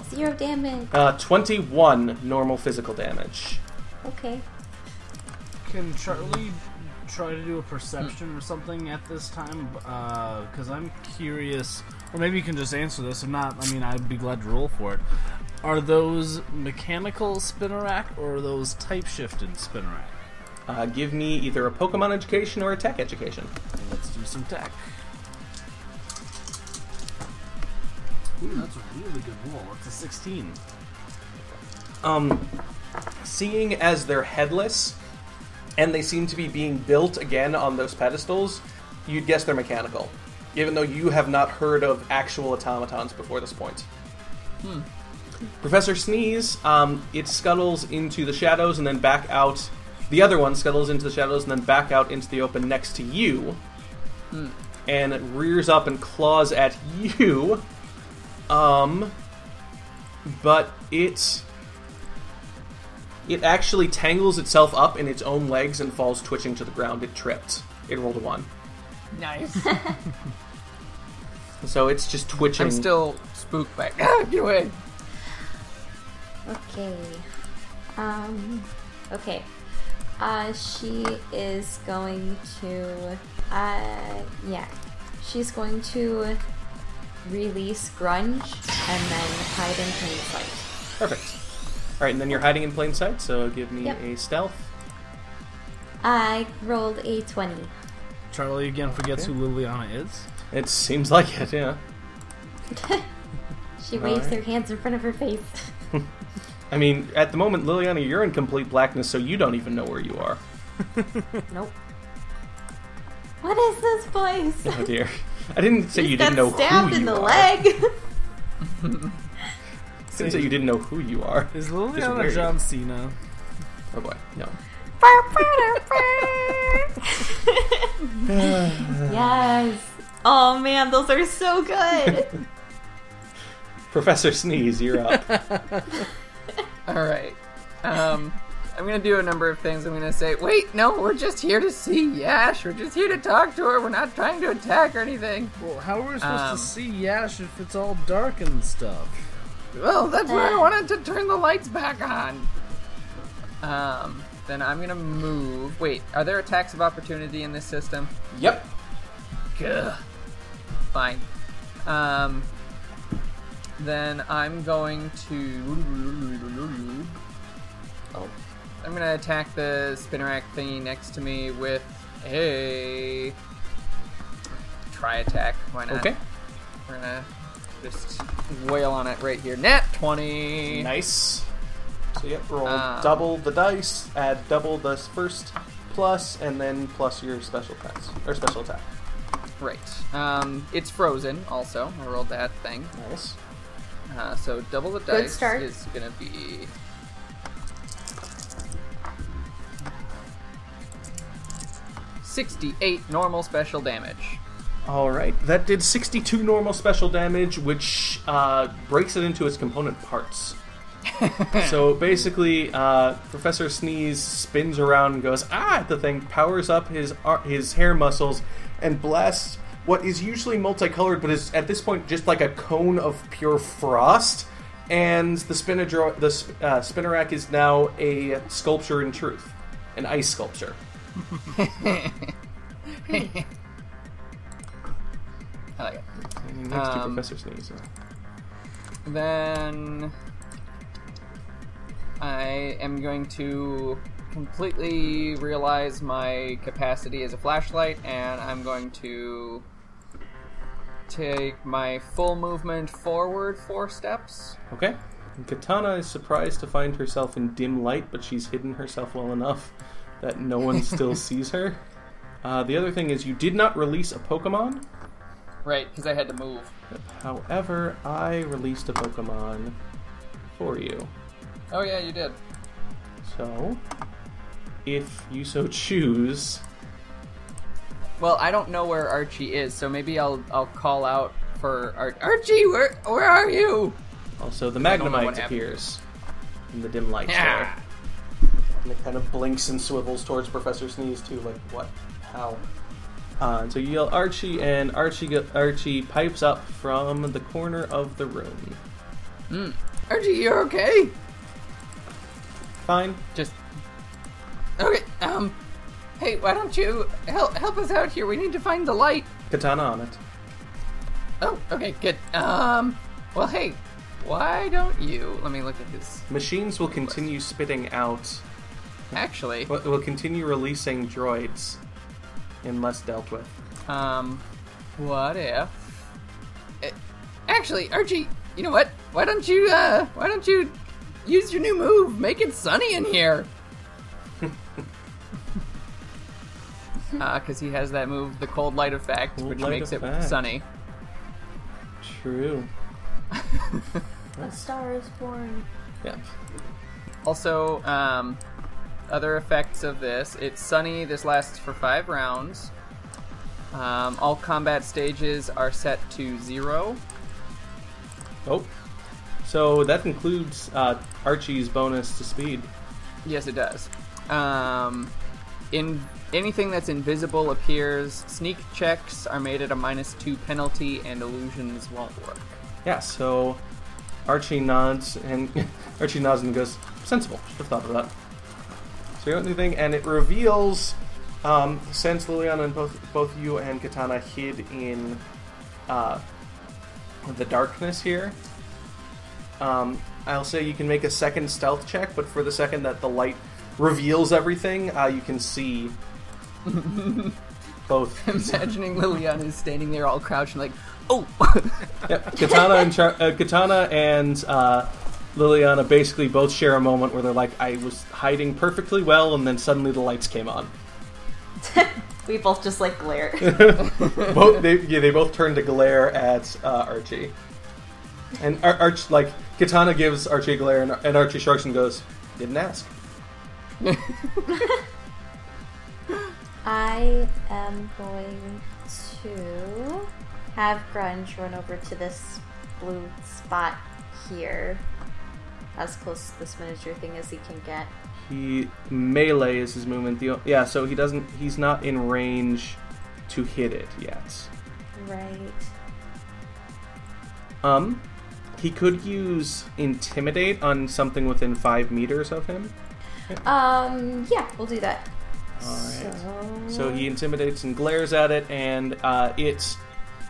Zero damage. uh, 21 normal physical damage. Okay. Can Charlie try to do a perception or something at this time? Because I'm curious, or maybe you can just answer this. If not, I mean, I'd be glad to roll for it. Are those mechanical Spinarak or are those type shifted Spinarak? Uh, give me either a Pokemon education or a tech education. Let's do some tech. Ooh, that's a really good roll. It's a 16. um, seeing as they're headless and they seem to be being built again on those pedestals, you'd guess they're mechanical, even though you have not heard of actual automatons before this point. Professor Sneeze, um, it scuttles into the shadows and then back out. The other one scuttles into the shadows and then back out into the open next to you, and it rears up and claws at you. Um, but it it actually tangles itself up in its own legs and falls twitching to the ground. It tripped. It rolled a one, Nice. so it's just twitching. I'm still spooked by. Ah, get away. Okay. Um. Okay. Uh, she is going to. Uh, yeah. She's going to release Grunge and then hide in plain sight. perfect. All right, and then you're hiding in plain sight. So give me Yep. a stealth. I rolled a 20. Charlie again forgets who Liliana is. It seems like it, yeah. She waves Alright. her hands in front of her face. I mean, at the moment, Liliana, you're in complete blackness, so you don't even know where you are. nope. What is this place? Oh dear. I didn't say you didn't Got know stabbed who in you the are. leg. I didn't say you didn't know who you are. Is Just Liliana weird. John Cena? Oh boy, no. yes. Oh man, those are so good. Professor Sneeze, you're up. All right. Um, I'm gonna do a number of things. I'm gonna say, wait, no, we're just here to see Yash. We're just here to talk to her. We're not trying to attack or anything. Well, how are we supposed Um, to see Yash if it's all dark and stuff? Well, that's why I Uh. wanted to turn the lights back on. Um, then I'm gonna move. Wait, are there attacks of opportunity in this system? yep. Gah. Fine. Um, then I'm going to. Oh, I'm gonna attack the Spinarak thingy next to me with a Tri Attack. Why not? Okay. We're gonna just wail on it right here. Nat twenty. Nice. So yep, roll Um, double the dice, add double the first plus, and then plus your special attacks or special attack. Right. Um, it's frozen. Also, I rolled that thing. Nice. Uh, so double the dice start. is gonna be. Sixty-eight normal special damage. All right, that did 62 normal special damage, which uh, breaks it into its component parts. so basically, uh, Professor Sneeze spins around and goes ah at the thing, powers up his ar- his hair muscles, and blasts what is usually multicolored, but is at this point just like a cone of pure frost. And the spinner the sp- uh, Spinarak is now a sculpture in truth, an ice sculpture. I like it. Next to Um, Professor Sneeze. Then I am going to completely realize my capacity as a flashlight, and I'm going to take my full movement forward four steps. Okay. Katana is surprised to find herself in dim light, but she's hidden herself well enough that no one still sees her. Uh, the other thing is, you did not release a Pokemon. Right, because I had to move. However, I released a Pokemon for you. Oh yeah, you did. So, if you so choose, Well, I don't know where Archie is, so maybe I'll I'll call out for Ar- Archie. Where where are you? also the I don't know what Magnemite appears in the dim light Yeah. There. And it kind of blinks and swivels towards Professor Sneeze too, like what? How? Uh, and so you yell Archie, and Archie go- Archie pipes up from the corner of the room. Archie, you're okay? Fine. Just okay. Um, hey, why don't you help help us out here? We need to find the light. Katana on it. Oh, okay, good. Um, well, hey, why don't you? Let me look at this. Machines will continue spitting out. Actually, Will will continue releasing droids unless dealt with. um, what if? eh, Actually, Archie, you know what? Why don't you uh, why don't you use your new move? Make it sunny in here. Uh, because he has that move, the cold light effect, Cold which light makes effect. it sunny. True. A star is born. Yeah. Also, um, other effects of this it's sunny, this lasts for five rounds. Um, all combat stages are set to zero. Oh. So that includes uh, Archie's bonus to speed. Yes, it does. Um, in anything that's invisible appears. Sneak checks are made at a minus two penalty, and illusions won't work. Yeah, so Archie nods and Archie nods and goes, sensible, should have thought of that. So you don't do anything, and it reveals um, since Liliana and both both you and Katana hid in uh, the darkness here. Um, I'll say you can make a second stealth check, but for the second that the light reveals everything, uh, you can see both Imagining Liliana is standing there all crouched and like, oh! Yep. Katana and Char- uh, Katana and uh, Liliana basically both share a moment where they're like, "I was hiding perfectly well, and then suddenly the lights came on." We both just like glare. both they, yeah, they both turn to glare at uh, Archie, and Ar- Arch like Katana gives Archie a glare, and, and Archie shrugs and goes, "Didn't ask." I am going to have Grunge run over to this blue spot here, as close to this miniature thing as he can get. He melee is his movement. The, yeah, so he doesn't. He's not in range to hit it yet. Right. Um, he could use intimidate on something within five meters of him. Um. Yeah, we'll do that. Alright. So. So he intimidates and glares at it, and uh, it's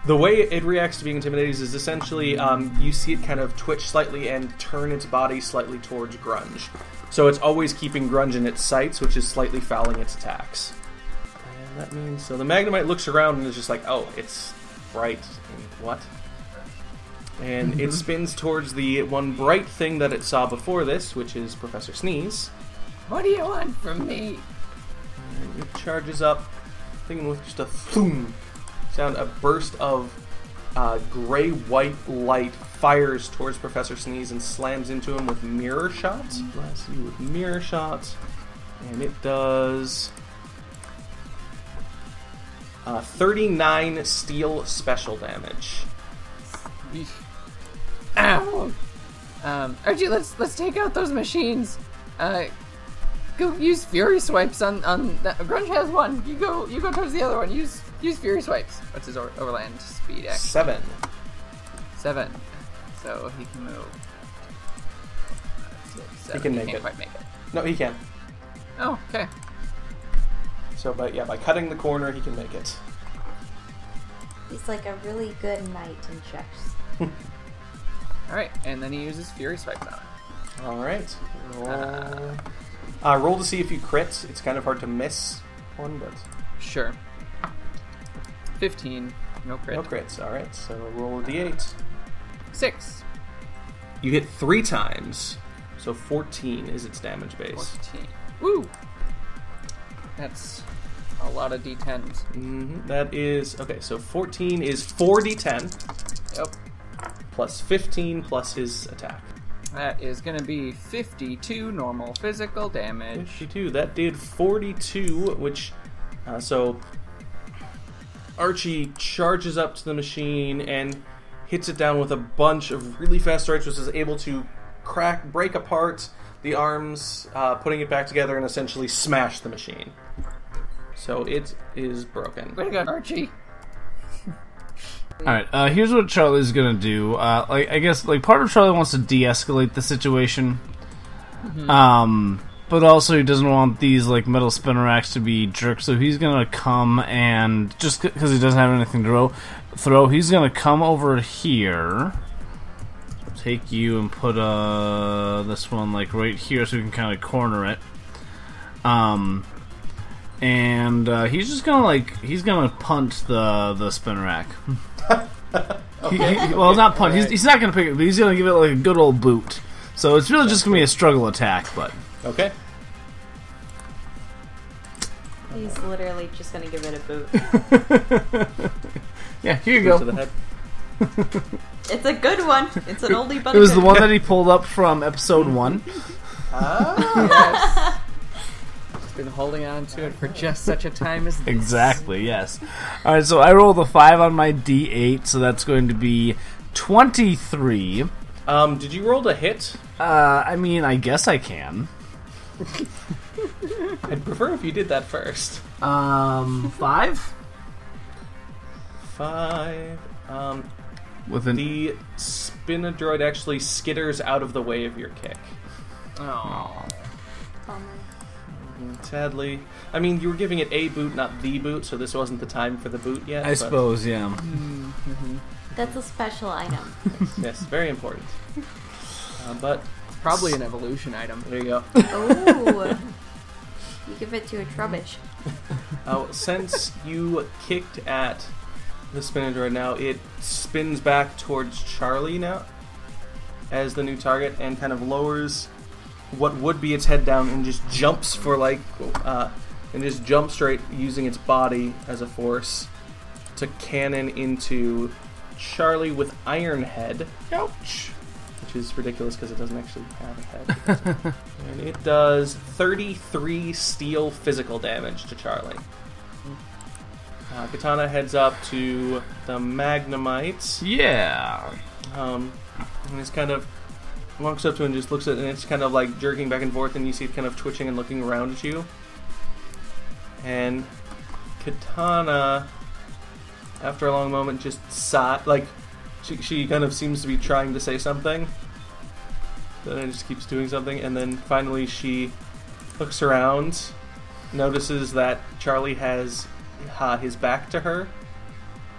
the way it reacts to being intimidated is essentially um, you see it kind of twitch slightly and turn its body slightly towards Grunge. So it's always keeping Grunge in its sights, which is slightly fouling its attacks. And that means so the Magnemite looks around and is just like, oh, it's bright. And what? And it spins towards the one bright thing that it saw before this, which is Professor Sneeze. what do you want from me? And it charges up, thinking with just a thoom sound, a burst of uh, gray white light fires towards Professor Sneeze and slams into him with mirror shots. Bless you with mirror shots. And it does uh, 39 steel special damage. Ow! Um, Archie, let's let's take out those machines. Uh, go use Fury swipes on on that. Grunge has one. You go you go towards the other one. Use use Fury Swipes. What's his overland speed? Action? Seven. Seven. So he can move. Uh, six, seven. can make can't it. quite make it. No, he can. Oh, okay. So, but yeah, by cutting the corner, he can make it. He's like a really good knight in chess. All right, and then he uses Fury Swipes on it. All right. Roll. Uh, roll to see if you crit. It's kind of hard to miss one, but Sure. Fifteen. No crit. no crits. All right. So roll a d8. Six. You hit three times, so 14 is its damage base. Fourteen. Woo. That's a lot of d10s. hmm That is okay. So 14 is 4d10 Yep. plus 15 plus his attack. That is going to be 52 normal physical damage. 52. That did 42, which uh, so Archie charges up to the machine and hits it down with a bunch of really fast strikes, which is able to crack, break apart the arms, uh, putting it back together, and essentially smash the machine. So it is broken. Way to go, Archie. All right. Uh, here's what Charlie's gonna do. Uh, like, I guess, like part of Charlie wants to de-escalate the situation, um, but also he doesn't want these like metal Spinaraks to be jerks. So he's gonna come and just because he doesn't have anything to throw, throw, he's gonna come over here. Take you and put uh this one like right here, so we can kind of corner it. Um, and uh, he's just gonna like he's gonna punt the the spin rack. He- he- well, not punt. He's, he's not gonna pick it, but he's gonna give it like a good old boot. So it's really just gonna be a struggle attack. But Okay. He's literally just gonna give it a boot. yeah, here you To the go. head. it's a good one. It's an oldie but It was good the one that he pulled up from episode one. Yes. He's been holding on to it for just such a time as this. Exactly. Yes. All right. So I rolled a five on my d8, so that's going to be twenty-three. Um, did you roll to hit? Uh, I mean, I guess I can. I'd prefer if you did that first. Um, five Five. Um, with an the Spinadroid actually skitters out of the way of your kick. Oh. Sadly, I mean, you were giving it a boot, not the boot, so this wasn't the time for the boot yet. I but suppose, yeah. That's a special item. Yes, very important. Uh, but Probably an evolution item. there you go. Oh. you give it to a Trubbish. Uh, since you kicked at the Spinadroid now, it spins back towards Charlie now as the new target and kind of lowers what would be its head down and just jumps for like uh, and just jumps straight using its body as a force to cannon into Charlie with Iron Head. Ouch! Which is ridiculous because it doesn't actually have a head. and it does 33 steel physical damage to Charlie. Uh, Katana heads up to the Magnemite. Yeah. Um, and it's kind of walks up to it and just looks at it, and it's kind of like jerking back and forth, and you see it kind of twitching and looking around at you. And Katana, after a long moment, just sigh, like she she kind of seems to be trying to say something. Then it just keeps doing something, and then finally she looks around, notices that Charlie has uh, his back to her,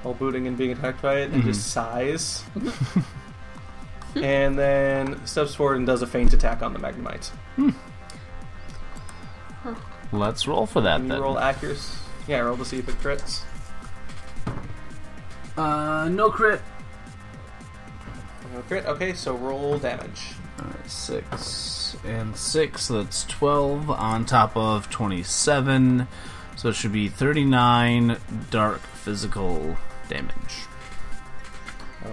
while booting and being attacked by it, and Mhm. just sighs. and then steps forward and does a feint attack on the Magnemite. Let's roll for that Can you then. roll accuracy? Yeah, roll to see if it crits. Uh, no crit. No crit. Okay, so roll damage. Alright, six and six. So that's twelve on top of twenty-seven. So it should be thirty-nine dark physical damage.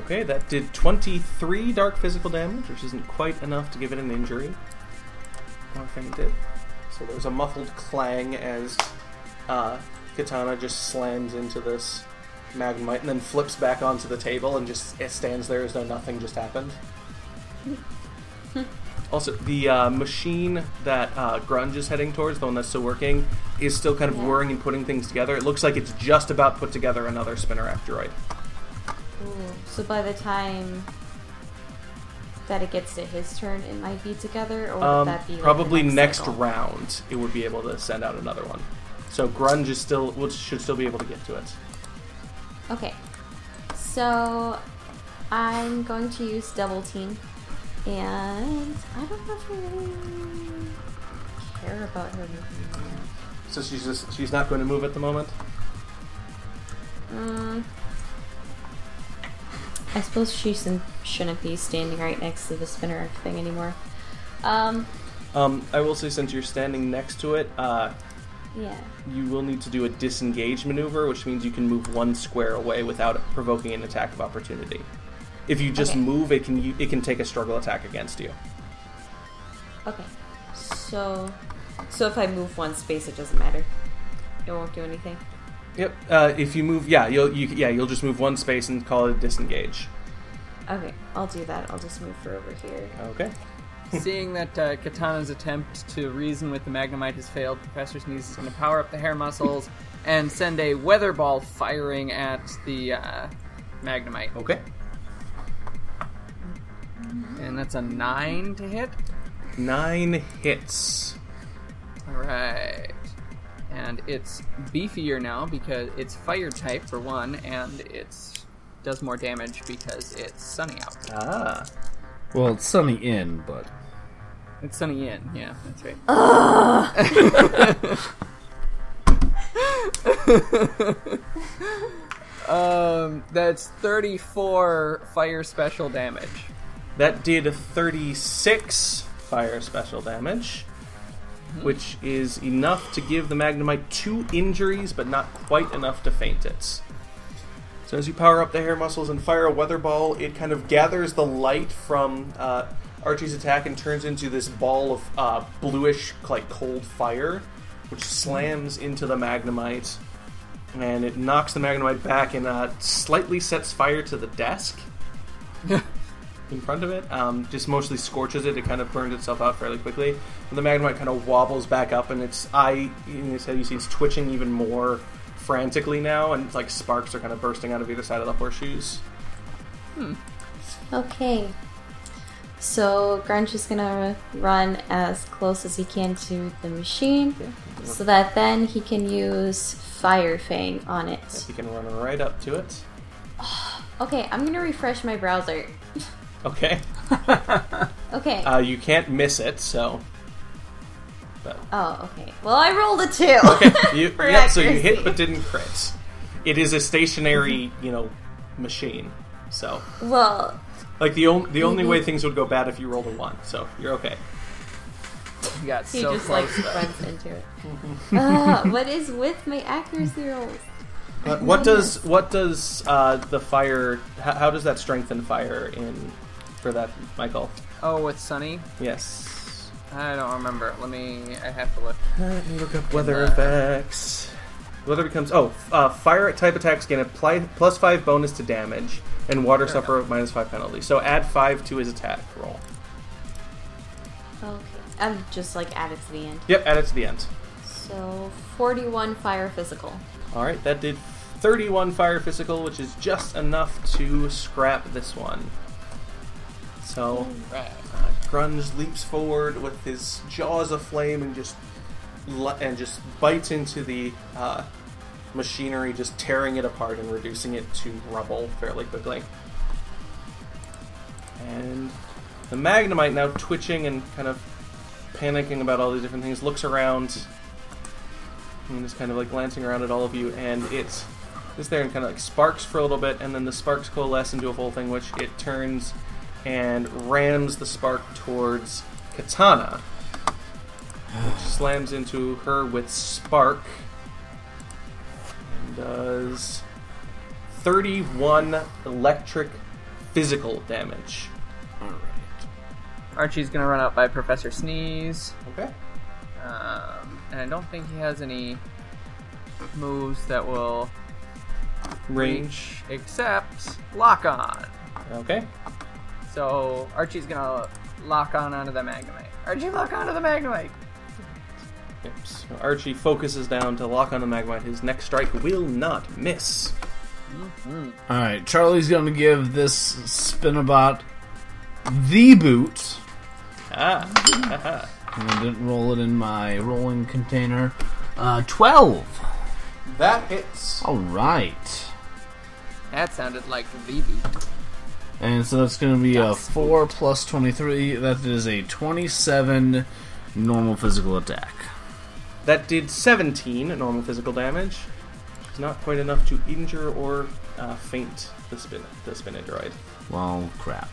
Okay, that did 23 dark physical damage, which isn't quite enough to give it an injury. Or fainted. So there's a muffled clang as uh, Katana just slams into this Magnemite and then flips back onto the table and just it stands there as though nothing just happened. Also, the uh, machine that uh, Grunge is heading towards, the one that's still working, is still kind of Yeah. whirring and putting things together. It looks like it's just about put together another Spinarak droid. Ooh, so by the time that it gets to his turn, it might be together, or would Um, that be like, probably next, next, round, it would be able to send out another one. So Grunge is still should still be able to get to it. Okay, so I'm going to use double team, and I don't know if I really care about her moving. So she's just she's not going to move at the moment. Mm. I suppose she shouldn't- shouldn't be standing right next to the spinner thing anymore. Um, Um, I will say, since you're standing next to it, uh, yeah. You will need to do a disengage maneuver, which means you can move one square away without provoking an attack of opportunity. If you just Okay. move, it can it can take a struggle attack against you. Okay. So, so if I move one space, it doesn't matter. It won't do anything. Yep. Uh, if you move, yeah, you'll you, yeah you'll just move one space and call it a disengage. Okay, I'll do that. I'll just move for over here. Okay. Seeing that uh, Katana's attempt to reason with the Magnemite has failed, Professor Sneeze is going to power up the hair muscles and send a weather ball firing at the uh, Magnemite. Okay. And that's a 9 to hit. Nine hits. Alright. And it's beefier now because it's fire type for one, and it's does more damage because it's sunny out. Ah. Well, it's sunny in, but It's sunny in, yeah, that's right. um, that's 34 fire special damage. That did 36 fire special damage, which is enough to give the Magnemite two injuries, but not quite enough to faint it. So as you power up the hair muscles and fire a weather ball, it kind of gathers the light from uh, Archie's attack and turns into this ball of uh, bluish, like cold fire, which slams into the Magnemite, and it knocks the Magnemite back and uh, slightly sets fire to the desk in front of it. Um, just mostly scorches it. It kind of burns itself out fairly quickly. And the Magnemite kind of wobbles back up, and its eye, in its head, you see it's twitching even more frantically now, and like sparks are kind of bursting out of either side of the horseshoes. Hmm. Okay. So Grunge is gonna run as close as he can to the machine, so that then he can use Fire Fang on it. He can run right up to it. Okay, I'm gonna refresh my browser. Okay. Okay. Uh, you can't miss it, so. But, oh, okay. Well, I rolled a two. okay. You, yeah, so you hit but didn't crit. It is a stationary, you know, machine. So, Well, like the only the only Mhm. way things would go bad if you rolled a one. So you're okay. You got he so just like close. though. runs into it. uh, what is with my accuracy rolls? Uh, what does what does uh, the fire? How, how does that strengthen fire in for that, Michael? Oh, with Sunny? Yes. I don't remember. Let me. I have to look. Let me look up weather effects. Weather becomes oh uh, fire type attacks gain a pli- plus five bonus to damage, and water Fair suffer a minus five penalty. So add five to his attack roll. Okay. I'm just like add it to the end. Yep, add it to the end. So 41 fire physical. All right, that did 31 fire physical, which is just enough to scrap this one. So uh, Grunge leaps forward with his jaws aflame and just and just bites into the uh, machinery, just tearing it apart and reducing it to rubble fairly quickly. And the Magnemite, now twitching and kind of panicking about all these different things, looks around and is kind of like glancing around at all of you, and it is there and kind of like sparks for a little bit, and then the sparks coalesce into a whole thing, which it turns and rams the spark towards Katana, which slams into her with spark does 31 electric physical damage. alright. Archie's gonna run out by Professor Sneeze. Okay. Um, and I don't think he has any moves that will Range. except lock on. Okay. So Archie's gonna lock on onto the Magnemite. Archie, lock onto the Magnemite. Yep. So Archie focuses down to lock on the Magmite. His next strike will not miss. All right, Charlie's going to give this Spinabot the boot. Ah. I didn't roll it in my rolling container. Uh, 12. that hits. All right. That sounded like the beat. And so that's going to be a Das 4 plus 23. That is a 27 normal physical attack. That did 17 normal physical damage. It's not quite enough to injure or uh, faint the spin the Spinadroid. Well, crap.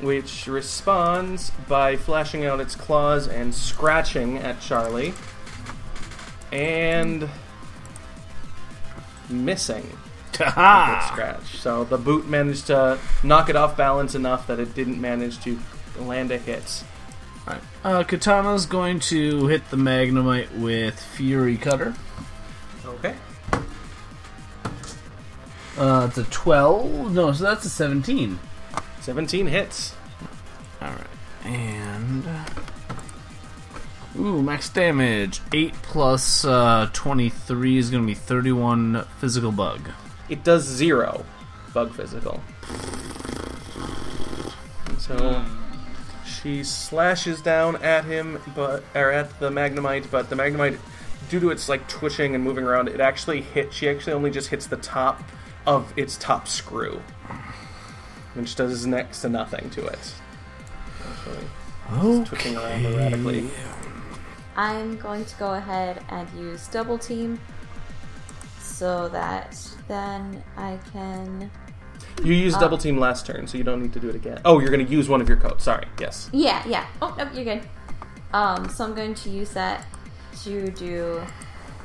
which responds by flashing out its claws and scratching at Charlie. And missing with its scratch. So the boot managed to knock it off balance enough that it didn't manage to land a hit. Alright. Uh, Katana's going to hit the Magnemite with Fury Cutter. Okay. Uh, it's a 12. No, so that's a 17. 17 hits. Alright. And. Ooh, max damage. 8 plus uh, 23 is going to be 31 physical bug. It does zero bug physical. So she slashes down at him, but or at the Magnemite, but the Magnemite, due to its like twitching and moving around, it actually hit. She actually only just hits the top of its top screw, which does next to nothing to it. Actually, it's twitching around erratically. I'm going to go ahead and use double team so that then I can. You used Uh, double team last turn, so you don't need to do it again. Oh, you're going to use one of your coats. Sorry. Yes. Yeah, yeah. Oh, nope, you're good. Um, so I'm going to use that to do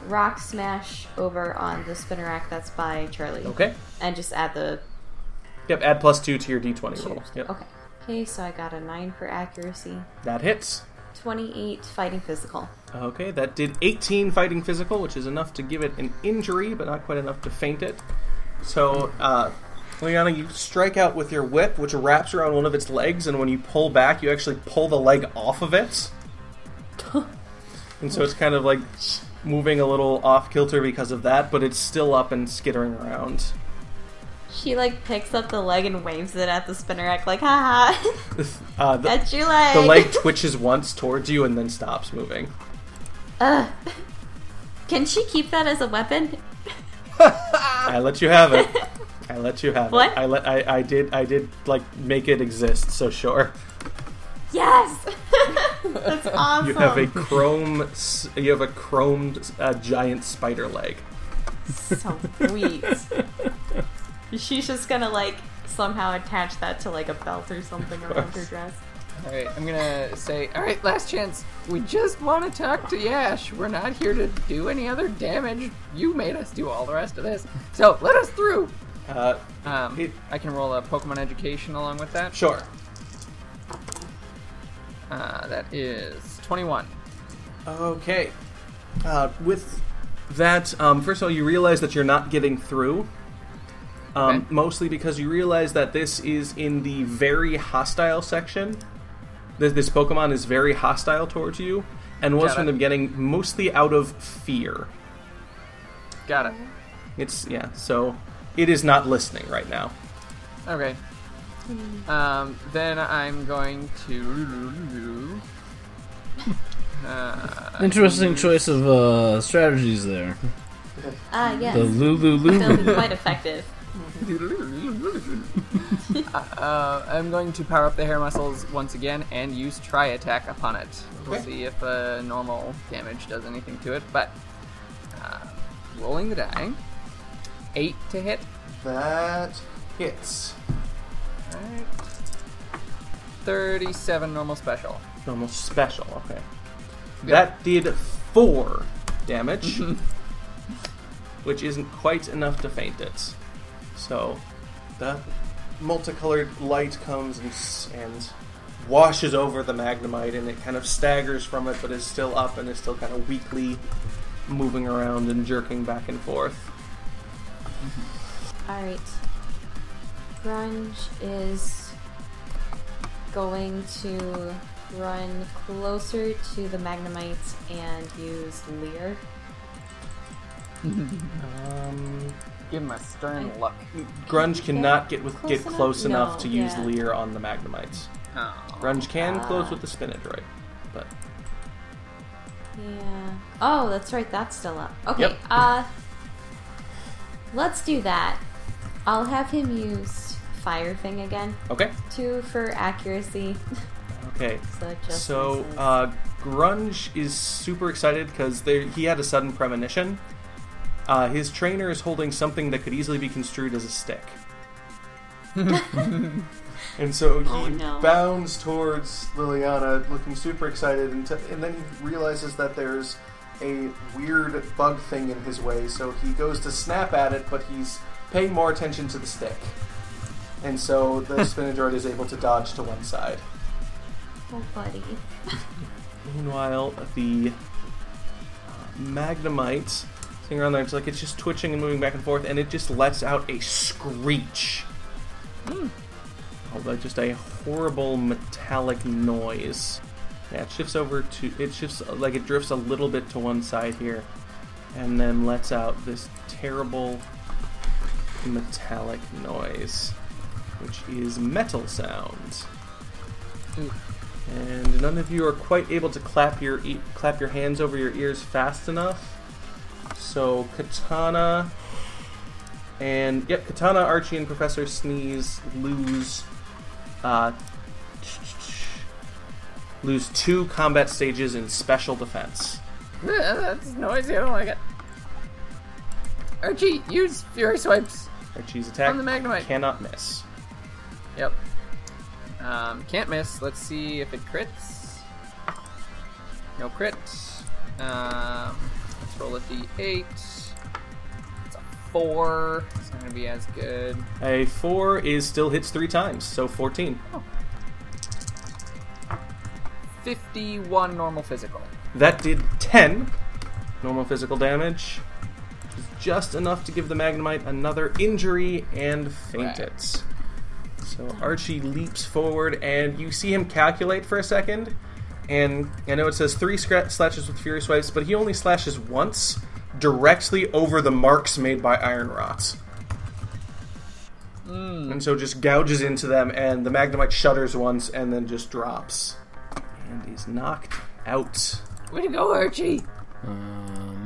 rock smash over on the Spinarak that's by Charlie. Okay. And just add the. Yep. Add plus two to your d20 roll. Yep. Okay. Okay, so I got a 9 for accuracy, That hits. 28 fighting physical. Okay, that did 18 fighting physical, which is enough to give it an injury, but not quite enough to faint it. So, uh, Liana, you strike out with your whip, which wraps around one of its legs, and when you pull back, you actually pull the leg off of it. and so it's kind of like moving a little off kilter because of that, but it's still up and skittering around. She like picks up the leg and waves it at the Spinarak like, haha, Uh, the, that's your leg. the leg twitches once towards you and then stops moving. Ugh. Can she keep that as a weapon? I let you have it. I let you have What? it. I let I, I did I did like make it exist, so sure. Yes! that's awesome. You have a chrome you have a chromed uh, giant spider leg. So sweet. She's just gonna like somehow attach that to like a belt or something around her dress. All right, I'm gonna say, all right, last chance. We just want to talk to Yash. We're not here to do any other damage. You made us do all the rest of this, so let us through. Uh, Um, It- I can roll a Pokemon Education along with that. sure. Uh, that is 21. Okay. Uh, with that, um, first of all, you realize that you're not getting through. Um, Okay. Mostly because you realize that this is in the very hostile section. This, this Pokemon is very hostile towards you, and was Got from it. the beginning mostly out of fear. Got it. It's yeah, so it is not listening right now. Okay. Um, then I'm going to. Uh, Interesting choice of uh, strategies there. Ah, yes. The Lulu They'll be Lulu. quite effective. uh, I'm going to power up the hair muscles once again and use Tri Attack upon it. We'll Okay. see if uh, normal damage does anything to it. But uh, rolling the die, eight to hit. That hits. Alright. Thirty-seven normal special. Normal special. Okay. Yeah. That did four damage, mm-hmm. which isn't quite enough to faint it. So, the multicolored light comes and, and washes over the Magnemite, and it kind of staggers from it, but is still up and is still kind of weakly moving around and jerking back and forth. Alright. Grunge is going to run closer to the Magnemite and use Leer. Um, Give him a stern I- look. Grunge cannot get with Close get enough? close enough No, to use yeah. Leer on the Magnemites. Oh. Grunge can Ah. close with the Spinadroid, but Yeah. Oh, that's right. That's still up. Okay. Yep. Uh, let's do that. I'll have him use Fire Fang again. okay, Two for accuracy. okay. so So uh, Grunge is super excited because he had a sudden premonition. Uh, his trainer is holding something that could easily be construed as a stick. and so he Oh, no. bounds towards Liliana, looking super excited, and, t- and then he realizes that there's a weird bug thing in his way. So he goes to snap at it, but he's paying more attention to the stick. And so the Spinadroid is able to dodge to one side. oh, buddy. Meanwhile, the uh, Magnemite sitting around there, it's like it's just twitching and moving back and forth, and it just lets out a screech. Oh, like just a horrible metallic noise. Yeah, it shifts over to it shifts like it drifts a little bit to one side here, and then lets out this terrible metallic noise, which is metal sound. And none of you are quite able to clap your e- clap your hands over your ears fast enough. So Katana and yep, Katana, Archie, and Professor Sneeze lose uh, lose two combat stages in special defense. That's noisy. I don't like it. Archie, use Fury Swipes. Archie's attack On the Magnemite. cannot miss. Yep. Um, can't miss. Let's see if it crits. No crit. Um, let's roll a d8. It's a four. It's not gonna be as good. A four is still hits three times, so fourteen. Fifty-one normal physical. That did 10 normal physical damage, just enough to give the Magnemite another injury and faint Right. it. So Archie leaps forward, and you see him calculate for a second. And I know it says three scra- slashes with Fury Swipes, but he only slashes once, directly over the marks made by Iron Rots. Hmm. And so just gouges into them, and the Magnemite shudders once and then just drops. And he's knocked out. Way to go, Archie! Uh,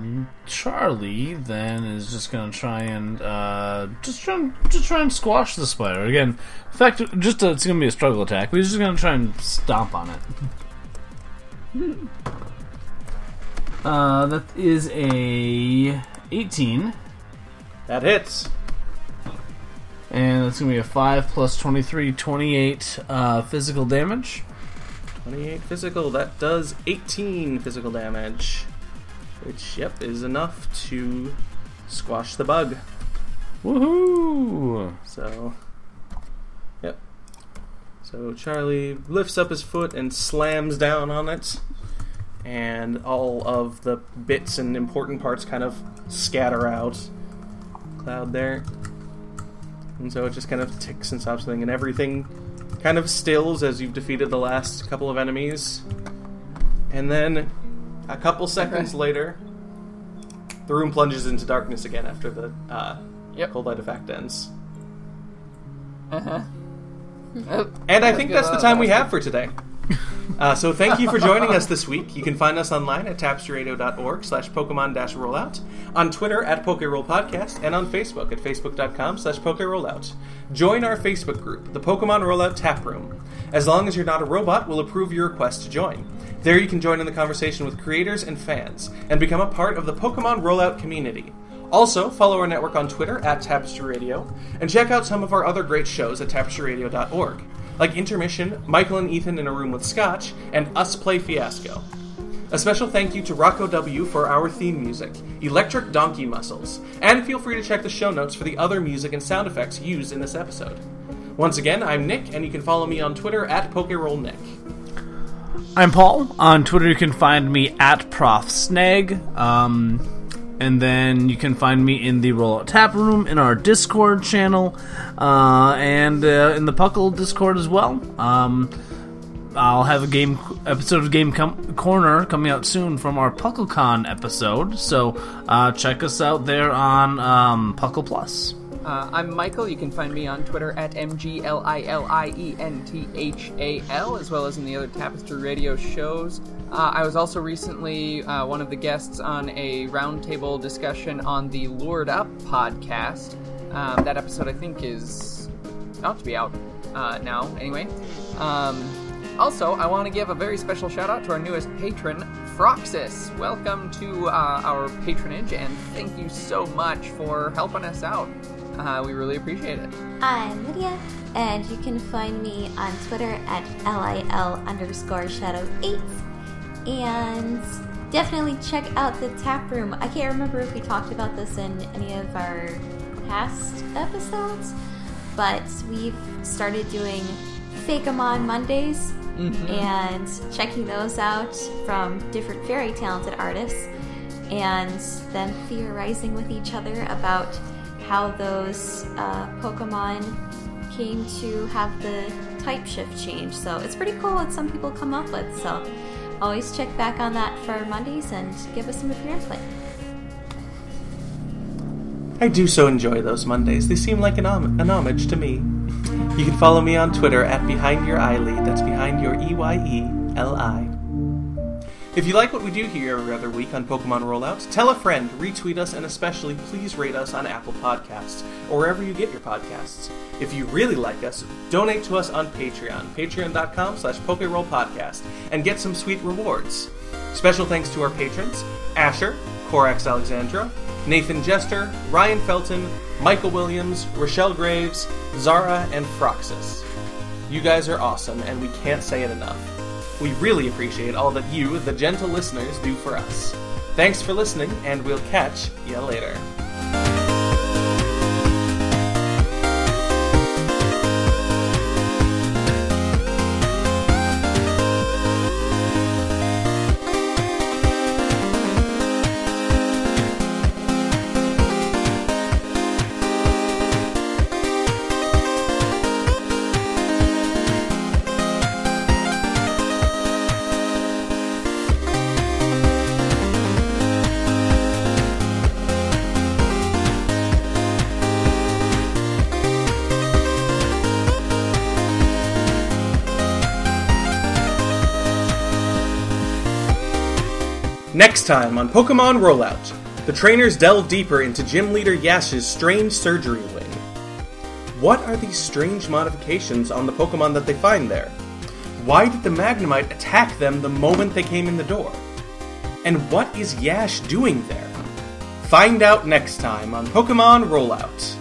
Um, Charlie then is just gonna try and uh, just try and just try and squash the spider again. In fact, just a, it's gonna be a struggle attack. We're just gonna try and stomp on it. Uh, that is a 18, That hits. and that's gonna be a 5 plus 23, 28 uh, physical damage. 28 physical. That does 18 physical damage. Which, yep, is enough to squash the bug. Woohoo! So, yep. So Charlie lifts up his foot and slams down on it. And all of the bits and important parts kind of scatter out. Cloud there. And so it just kind of ticks and stops thing, and everything kind of stills as you've defeated the last couple of enemies. And then, a couple seconds later, the room plunges into darkness again after the uh, Yep. cold light effect ends. Uh-huh. And I think that's the time we have for today. Uh, so thank you for joining us this week. You can find us online at tapestryradio.org slash Pokemon dash rollout, on Twitter at PokeRoll Podcast, and on Facebook at facebook.com slash PokeRollout. Join our Facebook group, the Pokemon Rollout Tap Room. As long as you're not a robot, we'll approve your request to join. There you can join in the conversation with creators and fans, and become a part of the Pokemon Rollout community. Also, follow our network on Twitter at Tapestry Radio, and check out some of our other great shows at tapestryradio.org, like Intermission, Michael and Ethan in a Room with Scotch, and Us Play Fiasco. A special thank you to Rocco W for our theme music, Electric Donkey Muscles, and feel free to check the show notes for the other music and sound effects used in this episode. Once again, I'm Nick, and you can follow me on Twitter at PokeRollNick. I'm Paul. On Twitter, you can find me at Prof Snag. Um, and then you can find me in the Rollout Tap Room, in our Discord channel, uh, and uh, in the Puckle Discord as well. Um, I'll have a game episode of Game Com- Corner coming out soon from our PuckleCon episode. So uh, check us out there on um, Puckle Plus. Uh, I'm Michael. You can find me on Twitter at M-G-L-I-L-I-E-N-T-H-A-L, as well as in the other Tapestry Radio shows. Uh, I was also recently uh, one of the guests on a roundtable discussion on the Lured Up podcast. Um, that episode, I think, is ought to be out uh, now. Anyway, um, also, I want to give a very special shout out to our newest patron, Froxus. Welcome to uh, our patronage, and thank you so much for helping us out. Uh, we really appreciate it. I'm Lydia, and you can find me on Twitter at LIL underscore shadow 8. And definitely check out the tap room. I can't remember if we talked about this in any of our past episodes, but we've started doing Fakemon Mondays and checking those out from different very talented artists and then theorizing with each other about how those uh, Pokemon came to have the type shift change. So it's pretty cool what some people come up with. So always check back on that for Mondays and give us some of your input. I do so enjoy those Mondays. They seem like an, an homage to me. You can follow me on Twitter at Behind Your Eyelid. That's behind your E Y E L I. If you like what we do here every other week on Pokemon Rollouts, tell a friend, retweet us, and especially please rate us on Apple Podcasts or wherever you get your podcasts. If you really like us, donate to us on Patreon, patreon.com slash Podcast, and get some sweet rewards. Special thanks to our patrons, Asher, Corax Alexandra, Nathan Jester, Ryan Felton, Michael Williams, Rochelle Graves, Zara, and Froxus. You guys are awesome, and we can't say it enough. We really appreciate all that you, the gentle listeners, do for us. Thanks for listening, and we'll catch ya later. Next time on Pokemon Rollout, the trainers delve deeper into Gym Leader Yash's strange surgery wing. What are these strange modifications on the Pokemon that they find there? Why did the Magnemite attack them the moment they came in the door? And what is Yash doing there? Find out next time on Pokemon Rollout.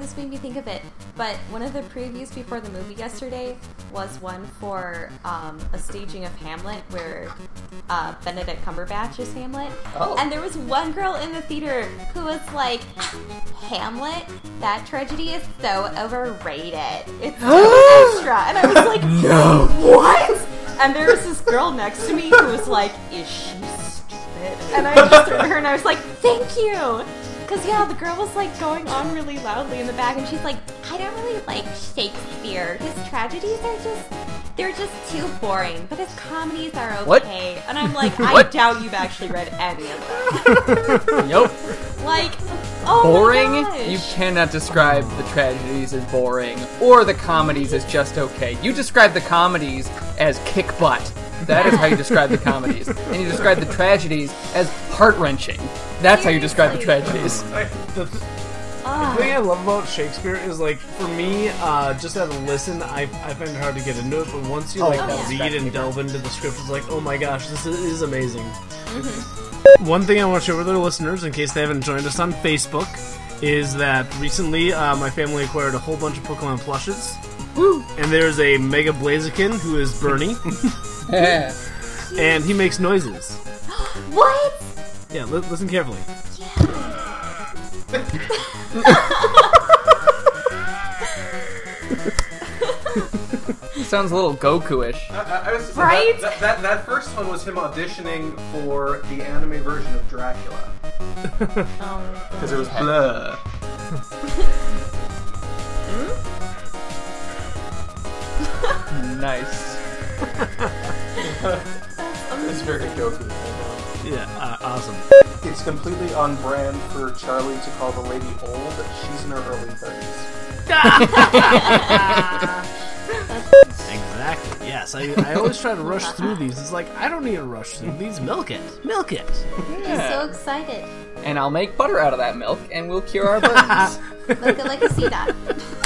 This made me think of it, but one of the previews before the movie yesterday was one for um, a staging of Hamlet where uh, Benedict Cumberbatch is Hamlet. Oh. And there was one girl in the theater who was like, Hamlet? That tragedy is so overrated. It's so extra. And I was like, no. What? And there was this girl next to me who was like, is she stupid? And I just turned to her and I was like, thank you. Because, yeah, the girl was like going on really loudly in the back and she's like, I don't really like Shakespeare. His tragedies are just, they're just too boring. But his comedies are What? okay. And I'm like, I What? doubt you've actually read any of them. Nope. Like, oh boring. My gosh. You cannot describe the tragedies as boring or the comedies as just okay. You describe the comedies as kick butt. That is how you describe the comedies. And you describe the tragedies as heart wrenching. That's how you describe the Seriously. tragedies. The, th- the thing I love about Shakespeare is like for me, uh, just as a listen, I, I find it hard to get into it. But once you like Oh, yeah. read and delve into the script, it's like, oh my gosh, this is, is amazing. Mm-hmm. One thing I want to share with our listeners, in case they haven't joined us on Facebook, is that recently uh, my family acquired a whole bunch of Pokemon plushes. And there's a Mega Blaziken who is Bernie, and he makes noises. What? Yeah, li- listen carefully. Sounds a little Goku-ish. I, I- I was, Right? That, that, that, that first one was him auditioning for the anime version of Dracula. Oh, Because it was oh, blah. Nice. It's very Goku. Yeah, uh, awesome. It's completely on brand for Charlie to call the lady old. She's in her early 30s. Exactly. Yes, I, I always try to rush through these. It's like I don't need to rush through these. Milk it, milk it. I'm so excited. And I'll make butter out of that milk, and we'll cure our burns. Look at like a sea dot.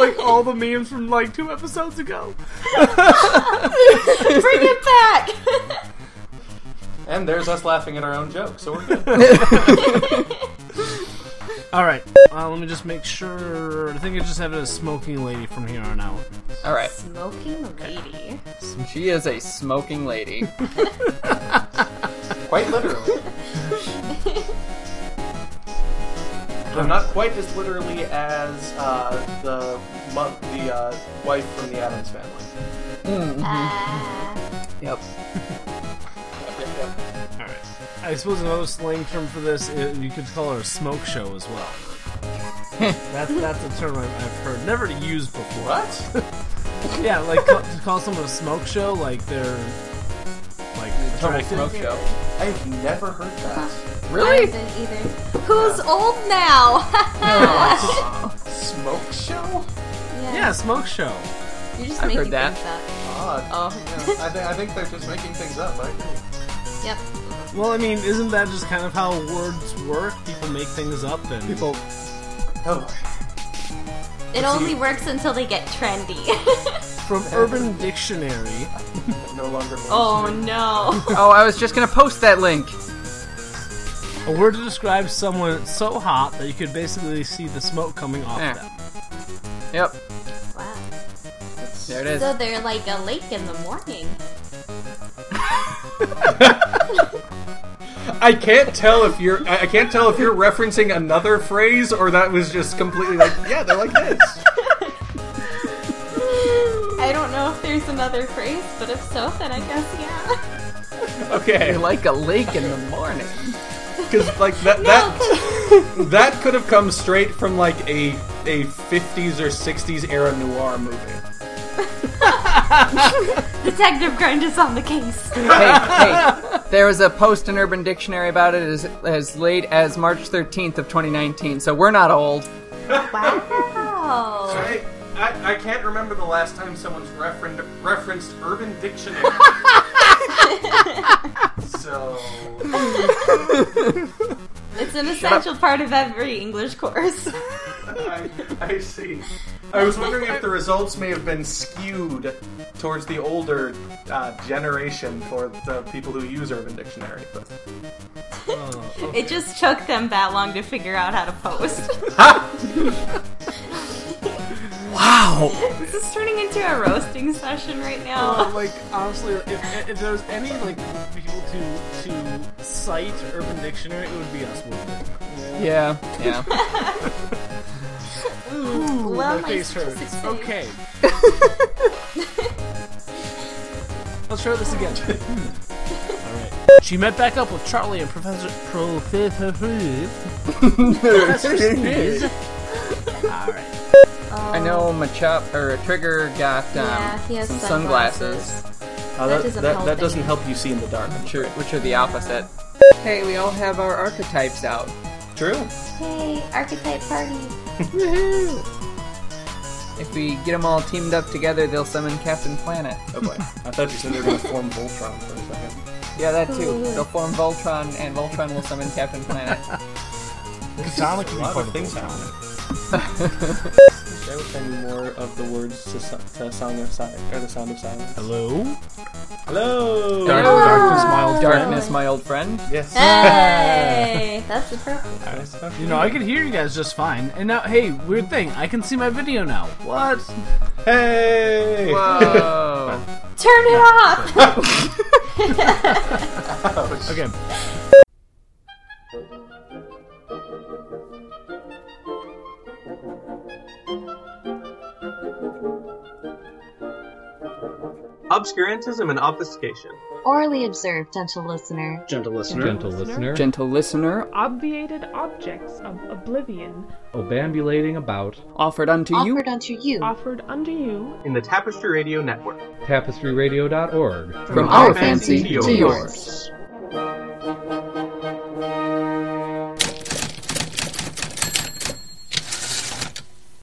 like all the memes from like two episodes ago. Bring it back! And there's us laughing at our own jokes, so we're good. All right, uh, let me just make sure. I think I just have it as smoking lady from here on out. All right. Smoking lady. She is a smoking lady. quite literally. Though not quite as literally as uh, the mo- the uh, wife from the Addams family. Ah. Yep. All right. I suppose another slang term for this, is, you could call it a smoke show as well. that's that's a term I've, I've heard, never used before. What? Yeah, like call, to call someone a smoke show, like they're like Total attractive. smoke show. I've never heard that. Really? I Really? didn't either. Who's old now? Smoke show? Yeah. Yeah, smoke show. You're just I've making heard that. things up. Odd. Oh. Yeah, I, th- I think they're just making things up. I agree. Yep. Well, I mean, isn't that just kind of how words work? People make things up, and People. Oh, It only works until they get trendy. from Urban Dictionary. no longer. oh no. Oh, I was just gonna post that link. A word to describe someone so hot that you could basically see the smoke coming off Yeah. them. Yep. Wow. There it is. So they're like a lake in the morning. I can't tell if you're. I I can't tell if you're referencing another phrase or that was just completely like, yeah, they're like this. I don't know if there's another phrase, but if so, then I guess yeah. Okay, You're like a lake in the morning. Because like that that that could have come straight from like a a 50s or 60s era noir movie. Detective Grind is on the case. hey, hey, there was a post in Urban Dictionary about it as, as late as March 13th of 2019, so we're not old. Wow. I, I, I can't remember the last time someone's referenced referenced Urban Dictionary. so It's an essential part of every English course. I, I see. I was wondering if the results may have been skewed towards the older uh, generation for the people who use Urban Dictionary. But Oh, It just took them that long to figure out how to post. Wow! this is turning into a roasting session right Uh, now. like honestly, if, if there was any like people to to cite Urban Dictionary, it would be us. Wouldn't it? Yeah, yeah. Ooh, Well, my my face hurts. Okay. Let's try this again. All right. She met back up with Charlie and Professor Professor Professor Sniz. All right. I know Machop or Trigger got um, Yeah, he has some sunglasses. sunglasses, Uh, That that, doesn't that, help that doesn't help you see in the dark. which are, which are the opposite. Hey, we all have our archetypes out. True. Yay, archetype party. If we get them all teamed up together, they'll summon Captain Planet. Oh boy. I thought you said they were going to form Voltron for a second. Yeah, that too. They'll form Voltron, and Voltron will summon Captain Planet. Katana can A be lot part of of things things. happening. I wish I knew more of the words to, so- to Song of Silence, or the Sound of Silence. Hello. Hello! Dark, Hello. darkness, my old friend. Darkness, my old friend. Yes. Hey, that's the Nice. You know, I could hear you guys just fine. And now, hey, weird thing, I can see my video now. What? Hey! Whoa! Turn it off. Okay. Obscurantism and obfuscation. Orally observed, gentle listener. Gentle listener. Gentle listener. Gentle listener, Obviated objects of oblivion Obambulating about. offered unto you Offered unto you. offered unto you In the Tapestry Radio Network. Tapestryradio.org. from our fancy to yours.